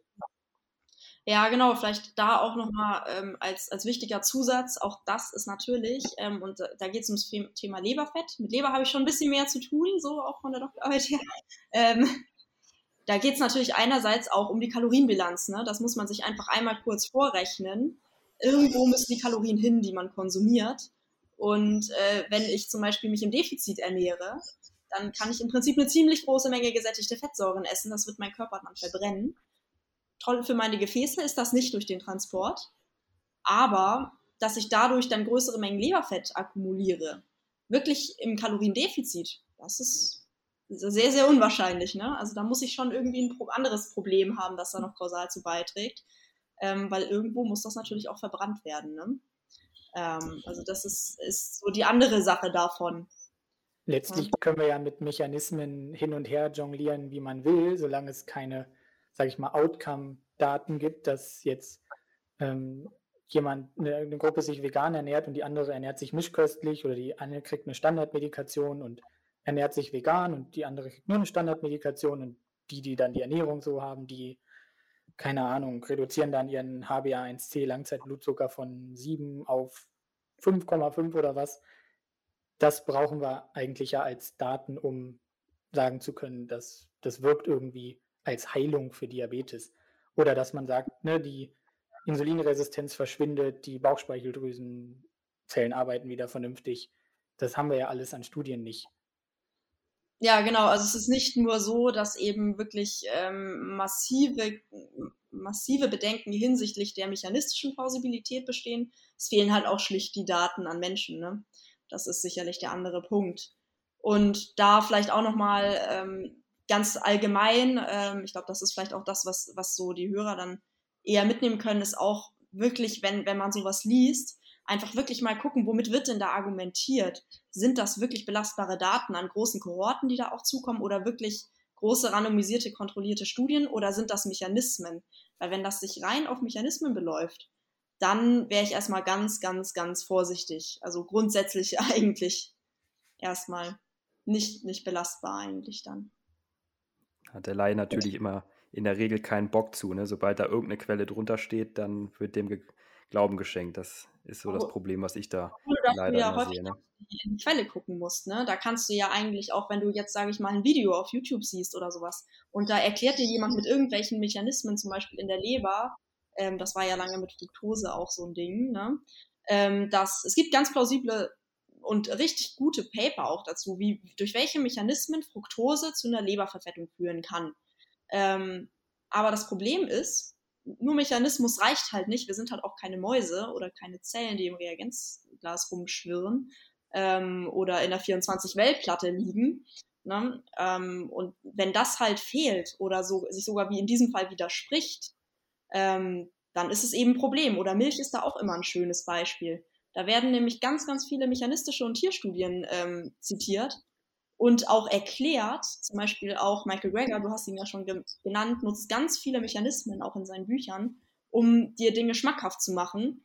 S4: Ja, genau, vielleicht da auch nochmal ähm, als, als wichtiger Zusatz, auch das ist natürlich, ähm, und da geht es ums Thema Leberfett. Mit Leber habe ich schon ein bisschen mehr zu tun, so auch von der Doktorarbeit her. Ähm, da geht es natürlich einerseits auch um die Kalorienbilanz. Ne? Das muss man sich einfach einmal kurz vorrechnen. Irgendwo müssen die Kalorien hin, die man konsumiert. Und äh, wenn ich zum Beispiel mich im Defizit ernähre, dann kann ich im Prinzip eine ziemlich große Menge gesättigte Fettsäuren essen. Das wird mein Körper dann verbrennen. Toll für meine Gefäße ist das nicht durch den Transport, aber dass ich dadurch dann größere Mengen Leberfett akkumuliere, wirklich im Kaloriendefizit, das ist sehr, sehr unwahrscheinlich. Ne? Also da muss ich schon irgendwie ein anderes Problem haben, das da noch kausal zu beiträgt, ähm, weil irgendwo muss das natürlich auch verbrannt werden. Ne? Ähm, also das ist, ist so die andere Sache davon.
S2: Letztlich können wir ja mit Mechanismen hin und her jonglieren, wie man will, solange es keine, sage ich mal, Outcome-Daten gibt, dass jetzt ähm, jemand, eine, eine, Gruppe sich vegan ernährt und die andere ernährt sich mischköstlich oder die eine kriegt eine Standardmedikation und ernährt sich vegan und die andere kriegt nur eine Standardmedikation und die, die dann die Ernährung so haben, die keine Ahnung, reduzieren dann ihren HbA1c Langzeitblutzucker von 7 auf 5,5 oder was. Das brauchen wir eigentlich ja als Daten, um sagen zu können, dass das wirkt irgendwie als Heilung für Diabetes. Oder dass man sagt, ne, die Insulinresistenz verschwindet, die Bauchspeicheldrüsenzellen arbeiten wieder vernünftig. Das haben wir ja alles an Studien nicht.
S4: Ja, genau. Also es ist nicht nur so, dass eben wirklich ähm, massive, massive Bedenken hinsichtlich der mechanistischen Plausibilität bestehen. Es fehlen halt auch schlicht die Daten an Menschen. Ne? Das ist sicherlich der andere Punkt. Und da vielleicht auch nochmal ähm, ganz allgemein, ähm, ich glaube, das ist vielleicht auch das, was, was so die Hörer dann eher mitnehmen können, ist auch wirklich, wenn, wenn man sowas liest, einfach wirklich mal gucken, womit wird denn da argumentiert? Sind das wirklich belastbare Daten an großen Kohorten, die da auch zukommen oder wirklich große randomisierte, kontrollierte Studien oder sind das Mechanismen? Weil wenn das sich rein auf Mechanismen beläuft, dann wäre ich erstmal ganz, ganz, ganz vorsichtig. Also grundsätzlich eigentlich erstmal nicht, nicht belastbar eigentlich dann.
S1: Hat der Laie natürlich immer in der Regel keinen Bock zu. Ne? Sobald da irgendeine Quelle drunter steht, dann wird dem Glauben geschenkt. Das ist so das Problem, was ich da
S4: Obwohl, dass
S1: leider
S4: du ja häufig
S1: sehe. Ne?
S4: in die Quelle gucken musst. Ne? Da kannst du ja eigentlich auch, wenn du jetzt, sage ich mal, ein Video auf YouTube siehst oder sowas und da erklärt dir jemand mit irgendwelchen Mechanismen, zum Beispiel in der Leber, ähm, das war ja lange mit Fructose auch so ein Ding, ne? ähm, dass es gibt ganz plausible und richtig gute Paper auch dazu, wie durch welche Mechanismen Fructose zu einer Leberverfettung führen kann. Ähm, aber das Problem ist, nur Mechanismus reicht halt nicht. Wir sind halt auch keine Mäuse oder keine Zellen, die im Reagenzglas rumschwirren ähm, oder in der 24-Welt-Platte liegen. Ne? Ähm, und wenn das halt fehlt oder so, sich sogar wie in diesem Fall widerspricht, ähm, dann ist es eben ein Problem. Oder Milch ist da auch immer ein schönes Beispiel. Da werden nämlich ganz, ganz viele mechanistische und Tierstudien ähm, zitiert und auch erklärt, zum Beispiel auch Michael Greger, du hast ihn ja schon ge genannt, nutzt ganz viele Mechanismen auch in seinen Büchern, um dir Dinge schmackhaft zu machen,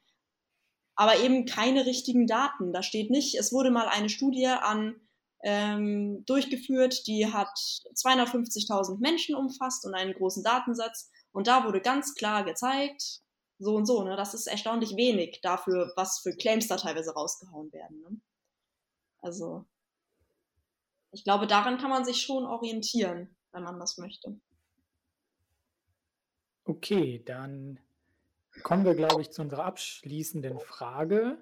S4: aber eben keine richtigen Daten. Da steht nicht, es wurde mal eine Studie an ähm, durchgeführt, die hat 250.000 Menschen umfasst und einen großen Datensatz und da wurde ganz klar gezeigt, so und so, ne? das ist erstaunlich wenig dafür, was für Claims da teilweise rausgehauen werden. Ne? Also ich glaube, daran kann man sich schon orientieren, wenn man das möchte.
S2: Okay, dann kommen wir, glaube ich, zu unserer abschließenden Frage.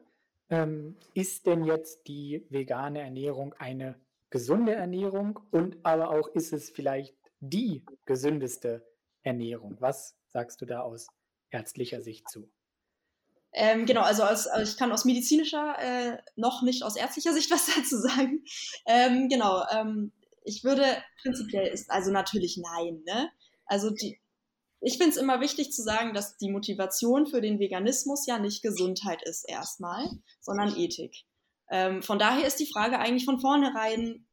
S2: Ähm, ist denn jetzt die vegane Ernährung eine gesunde Ernährung und aber auch ist es vielleicht die gesündeste Ernährung? Was sagst du da aus ärztlicher Sicht zu?
S4: Ähm, genau, also, aus, also ich kann aus medizinischer, äh, noch nicht aus ärztlicher Sicht was dazu sagen. Ähm, genau, ähm, ich würde prinzipiell ist, also natürlich nein, ne? Also die, ich finde es immer wichtig zu sagen, dass die Motivation für den Veganismus ja nicht Gesundheit ist erstmal, sondern Ethik. Ähm, von daher ist die Frage eigentlich von vornherein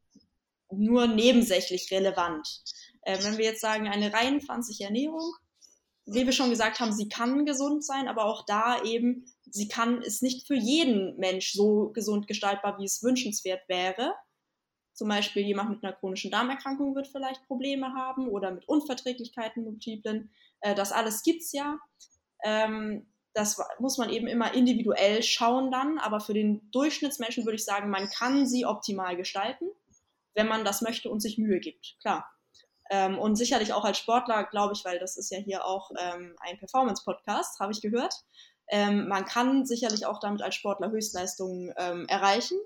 S4: nur nebensächlich relevant. Äh, wenn wir jetzt sagen, eine rein pflanzliche Ernährung, wie wir schon gesagt haben, sie kann gesund sein, aber auch da eben, sie kann, ist nicht für jeden Mensch so gesund gestaltbar, wie es wünschenswert wäre. Zum Beispiel jemand mit einer chronischen Darmerkrankung wird vielleicht Probleme haben oder mit Unverträglichkeiten multiplen. Äh, das alles gibt's ja. Ähm, das muss man eben immer individuell schauen dann, aber für den Durchschnittsmenschen würde ich sagen, man kann sie optimal gestalten, wenn man das möchte und sich Mühe gibt. Klar. Ähm, und sicherlich auch als Sportler, glaube ich, weil das ist ja hier auch ähm, ein Performance-Podcast, habe ich gehört. Ähm, man kann sicherlich auch damit als Sportler Höchstleistungen ähm, erreichen.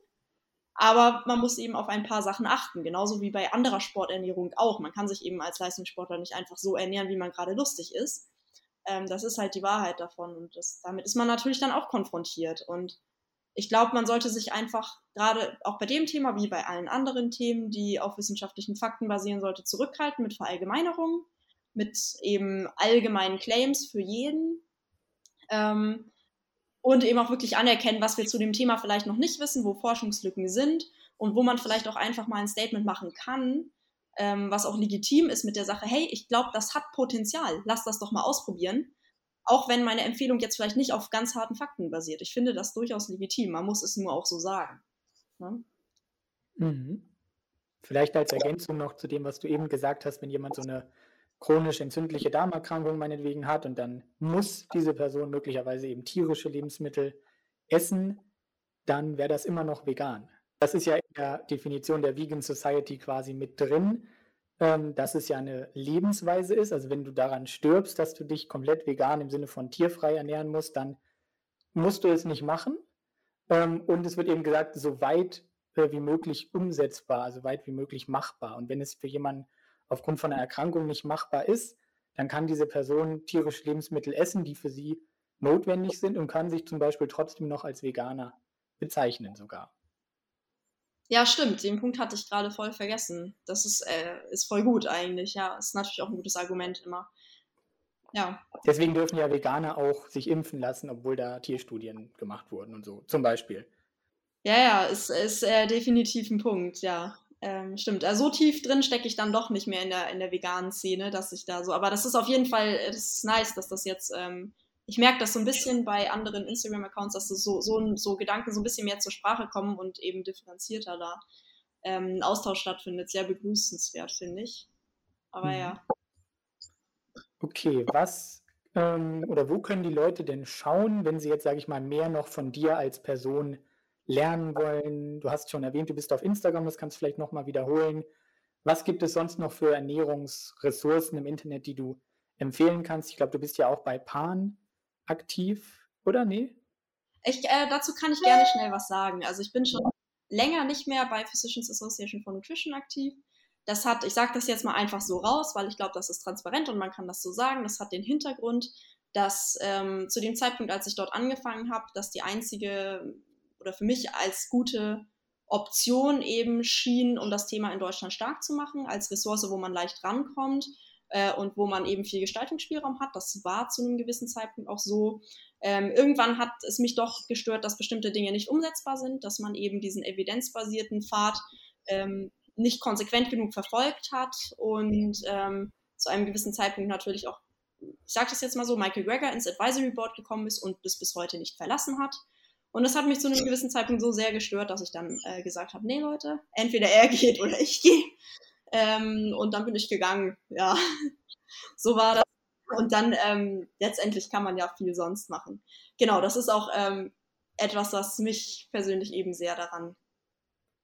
S4: Aber man muss eben auf ein paar Sachen achten, genauso wie bei anderer Sporternährung auch. Man kann sich eben als Leistungssportler nicht einfach so ernähren, wie man gerade lustig ist. Ähm, das ist halt die Wahrheit davon und das, damit ist man natürlich dann auch konfrontiert. Und ich glaube, man sollte sich einfach gerade auch bei dem Thema wie bei allen anderen Themen, die auf wissenschaftlichen Fakten basieren sollte, zurückhalten mit Verallgemeinerungen, mit eben allgemeinen Claims für jeden ähm, und eben auch wirklich anerkennen, was wir zu dem Thema vielleicht noch nicht wissen, wo Forschungslücken sind und wo man vielleicht auch einfach mal ein Statement machen kann, ähm, was auch legitim ist mit der Sache, hey, ich glaube, das hat Potenzial, lass das doch mal ausprobieren auch wenn meine Empfehlung jetzt vielleicht nicht auf ganz harten Fakten basiert. Ich finde das durchaus legitim. Man muss es nur auch so sagen. Ne?
S2: Mhm. Vielleicht als Ergänzung noch zu dem, was du eben gesagt hast, wenn jemand so eine chronisch entzündliche Darmerkrankung meinetwegen hat und dann muss diese Person möglicherweise eben tierische Lebensmittel essen, dann wäre das immer noch vegan. Das ist ja in der Definition der Vegan Society quasi mit drin ähm, dass es ja eine Lebensweise ist. Also wenn du daran stirbst, dass du dich komplett vegan im Sinne von tierfrei ernähren musst, dann musst du es nicht machen. Ähm, und es wird eben gesagt, so weit äh, wie möglich umsetzbar, also weit wie möglich machbar. Und wenn es für jemanden aufgrund von einer Erkrankung nicht machbar ist, dann kann diese Person tierische Lebensmittel essen, die für sie notwendig sind und kann sich zum Beispiel trotzdem noch als Veganer bezeichnen sogar.
S4: Ja, stimmt. Den Punkt hatte ich gerade voll vergessen. Das ist, äh, ist voll gut eigentlich. Ja, ist natürlich auch ein gutes Argument immer. Ja.
S2: Deswegen dürfen ja Veganer auch sich impfen lassen, obwohl da Tierstudien gemacht wurden und so, zum Beispiel.
S4: Ja, ja, ist, ist äh, definitiv ein Punkt, ja. Ähm, stimmt. Also so tief drin stecke ich dann doch nicht mehr in der, in der veganen Szene, dass ich da so. Aber das ist auf jeden Fall, das ist nice, dass das jetzt ähm, ich merke das so ein bisschen bei anderen Instagram-Accounts, dass so, so, so Gedanken so ein bisschen mehr zur Sprache kommen und eben differenzierter da ähm, ein Austausch stattfindet. Sehr begrüßenswert, finde ich. Aber mhm. ja.
S2: Okay, was ähm, oder wo können die Leute denn schauen, wenn sie jetzt, sage ich mal, mehr noch von dir als Person lernen wollen? Du hast schon erwähnt, du bist auf Instagram, das kannst du vielleicht nochmal wiederholen. Was gibt es sonst noch für Ernährungsressourcen im Internet, die du empfehlen kannst? Ich glaube, du bist ja auch bei Pan aktiv, oder? Nee?
S4: Ich, äh, dazu kann ich gerne schnell was sagen. Also ich bin schon länger nicht mehr bei Physicians Association for Nutrition aktiv. Das hat, ich sage das jetzt mal einfach so raus, weil ich glaube, das ist transparent und man kann das so sagen. Das hat den Hintergrund, dass ähm, zu dem Zeitpunkt, als ich dort angefangen habe, dass die einzige oder für mich als gute Option eben schien, um das Thema in Deutschland stark zu machen, als Ressource, wo man leicht rankommt äh, und wo man eben viel Gestaltungsspielraum hat. Das war zu einem gewissen Zeitpunkt auch so. Ähm, irgendwann hat es mich doch gestört, dass bestimmte Dinge nicht umsetzbar sind, dass man eben diesen evidenzbasierten Pfad ähm, nicht konsequent genug verfolgt hat und ähm, zu einem gewissen Zeitpunkt natürlich auch, ich sage das jetzt mal so, Michael Greger ins Advisory Board gekommen ist und bis bis heute nicht verlassen hat. Und das hat mich zu einem gewissen Zeitpunkt so sehr gestört, dass ich dann äh, gesagt habe, nee Leute, entweder er geht oder ich gehe. Ähm, und dann bin ich gegangen. Ja, so war das. Und dann ähm, letztendlich kann man ja viel sonst machen. Genau, das ist auch ähm, etwas, was mich persönlich eben sehr daran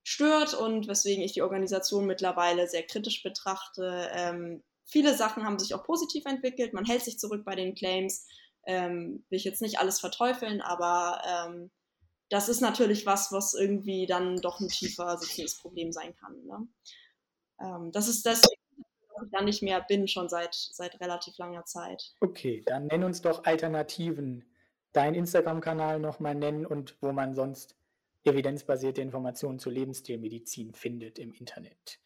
S4: stört und weswegen ich die Organisation mittlerweile sehr kritisch betrachte. Ähm, viele Sachen haben sich auch positiv entwickelt. Man hält sich zurück bei den Claims. Ähm, will ich jetzt nicht alles verteufeln, aber ähm, das ist natürlich was, was irgendwie dann doch ein tiefer sitzendes Problem sein kann. Ne? Ähm, das ist das, dass ich dann nicht mehr bin, schon seit, seit relativ langer Zeit.
S2: Okay, dann nenn uns doch Alternativen. Deinen Instagram-Kanal nochmal nennen und wo man sonst evidenzbasierte Informationen zur Lebensstilmedizin findet im Internet.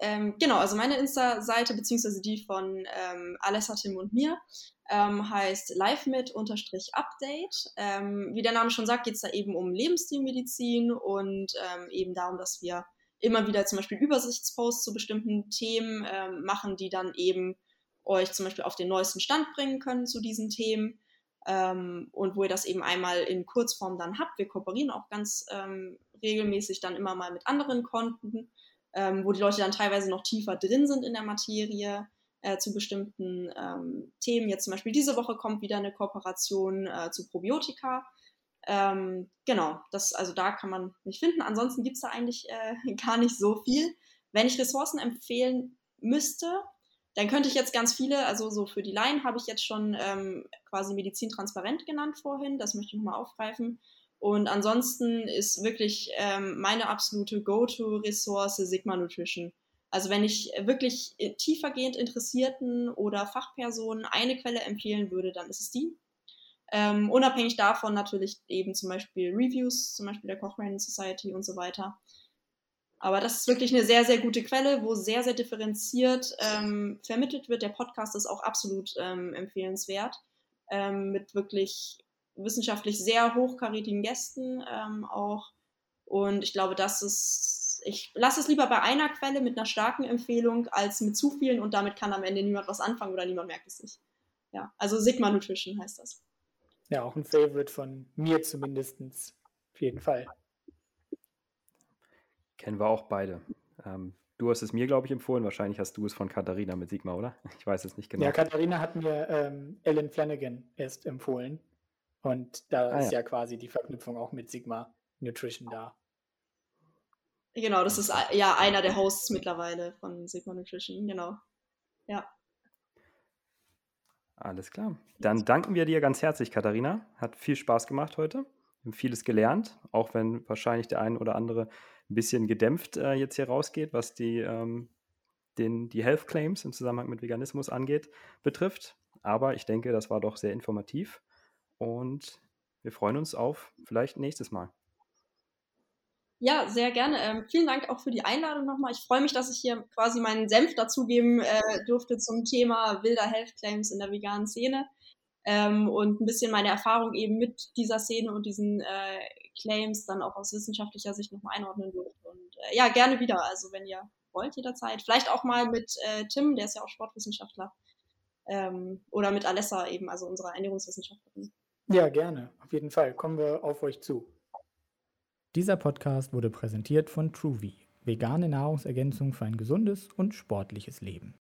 S4: Ähm, genau, also meine Insta-Seite beziehungsweise die von ähm, Alessa, Tim und mir ähm, heißt livemit-update. Ähm, wie der Name schon sagt, geht es da eben um Lebensstilmedizin und ähm, eben darum, dass wir immer wieder zum Beispiel Übersichtsposts zu bestimmten Themen ähm, machen, die dann eben euch zum Beispiel auf den neuesten Stand bringen können zu diesen Themen ähm, und wo ihr das eben einmal in Kurzform dann habt. Wir kooperieren auch ganz ähm, regelmäßig dann immer mal mit anderen Konten, ähm, wo die Leute dann teilweise noch tiefer drin sind in der Materie äh, zu bestimmten ähm, Themen. Jetzt zum Beispiel diese Woche kommt wieder eine Kooperation äh, zu Probiotika. Ähm, genau, das, also da kann man mich finden. Ansonsten gibt es da eigentlich äh, gar nicht so viel. Wenn ich Ressourcen empfehlen müsste, dann könnte ich jetzt ganz viele, also so für die Laien habe ich jetzt schon ähm, quasi Medizin transparent genannt vorhin, das möchte ich nochmal aufgreifen. Und ansonsten ist wirklich ähm, meine absolute Go-To-Ressource Sigma Nutrition. Also wenn ich wirklich tiefergehend Interessierten oder Fachpersonen eine Quelle empfehlen würde, dann ist es die. Ähm, unabhängig davon natürlich eben zum Beispiel Reviews, zum Beispiel der Cochrane Society und so weiter. Aber das ist wirklich eine sehr, sehr gute Quelle, wo sehr, sehr differenziert ähm, vermittelt wird. Der Podcast ist auch absolut ähm, empfehlenswert, ähm, mit wirklich wissenschaftlich sehr hochkarätigen Gästen ähm, auch. Und ich glaube, das ist, ich lasse es lieber bei einer Quelle mit einer starken Empfehlung als mit zu vielen und damit kann am Ende niemand was anfangen oder niemand merkt es nicht. Ja, also Sigma Nutrition heißt das.
S2: Ja, auch ein Favorite von mir zumindest. Auf jeden Fall.
S1: Kennen wir auch beide. Ähm, du hast es mir, glaube ich, empfohlen. Wahrscheinlich hast du es von Katharina mit Sigma, oder? Ich weiß es nicht genau.
S2: Ja, Katharina hat mir ähm, Ellen Flanagan erst empfohlen. Und da ah, ist ja. ja quasi die Verknüpfung auch mit Sigma Nutrition da.
S4: Genau, das ist ja einer der Hosts mittlerweile von Sigma Nutrition, genau. Ja.
S1: Alles klar. Dann danken wir dir ganz herzlich, Katharina. Hat viel Spaß gemacht heute. Wir haben vieles gelernt, auch wenn wahrscheinlich der ein oder andere ein bisschen gedämpft äh, jetzt hier rausgeht, was die, ähm, den, die Health Claims im Zusammenhang mit Veganismus angeht, betrifft. Aber ich denke, das war doch sehr informativ und wir freuen uns auf vielleicht nächstes Mal.
S4: Ja, sehr gerne. Ähm, vielen Dank auch für die Einladung nochmal. Ich freue mich, dass ich hier quasi meinen Senf dazugeben äh, durfte zum Thema wilder Health Claims in der veganen Szene ähm, und ein bisschen meine Erfahrung eben mit dieser Szene und diesen äh, Claims dann auch aus wissenschaftlicher Sicht nochmal einordnen durfte. Und äh, ja, gerne wieder. Also wenn ihr wollt, jederzeit. Vielleicht auch mal mit äh, Tim, der ist ja auch Sportwissenschaftler. Ähm, oder mit Alessa eben, also unserer Ernährungswissenschaftlerin.
S2: Ja, gerne. Auf jeden Fall. Kommen wir auf euch zu.
S3: Dieser Podcast wurde präsentiert von TrueVie, vegane Nahrungsergänzung für ein gesundes und sportliches Leben.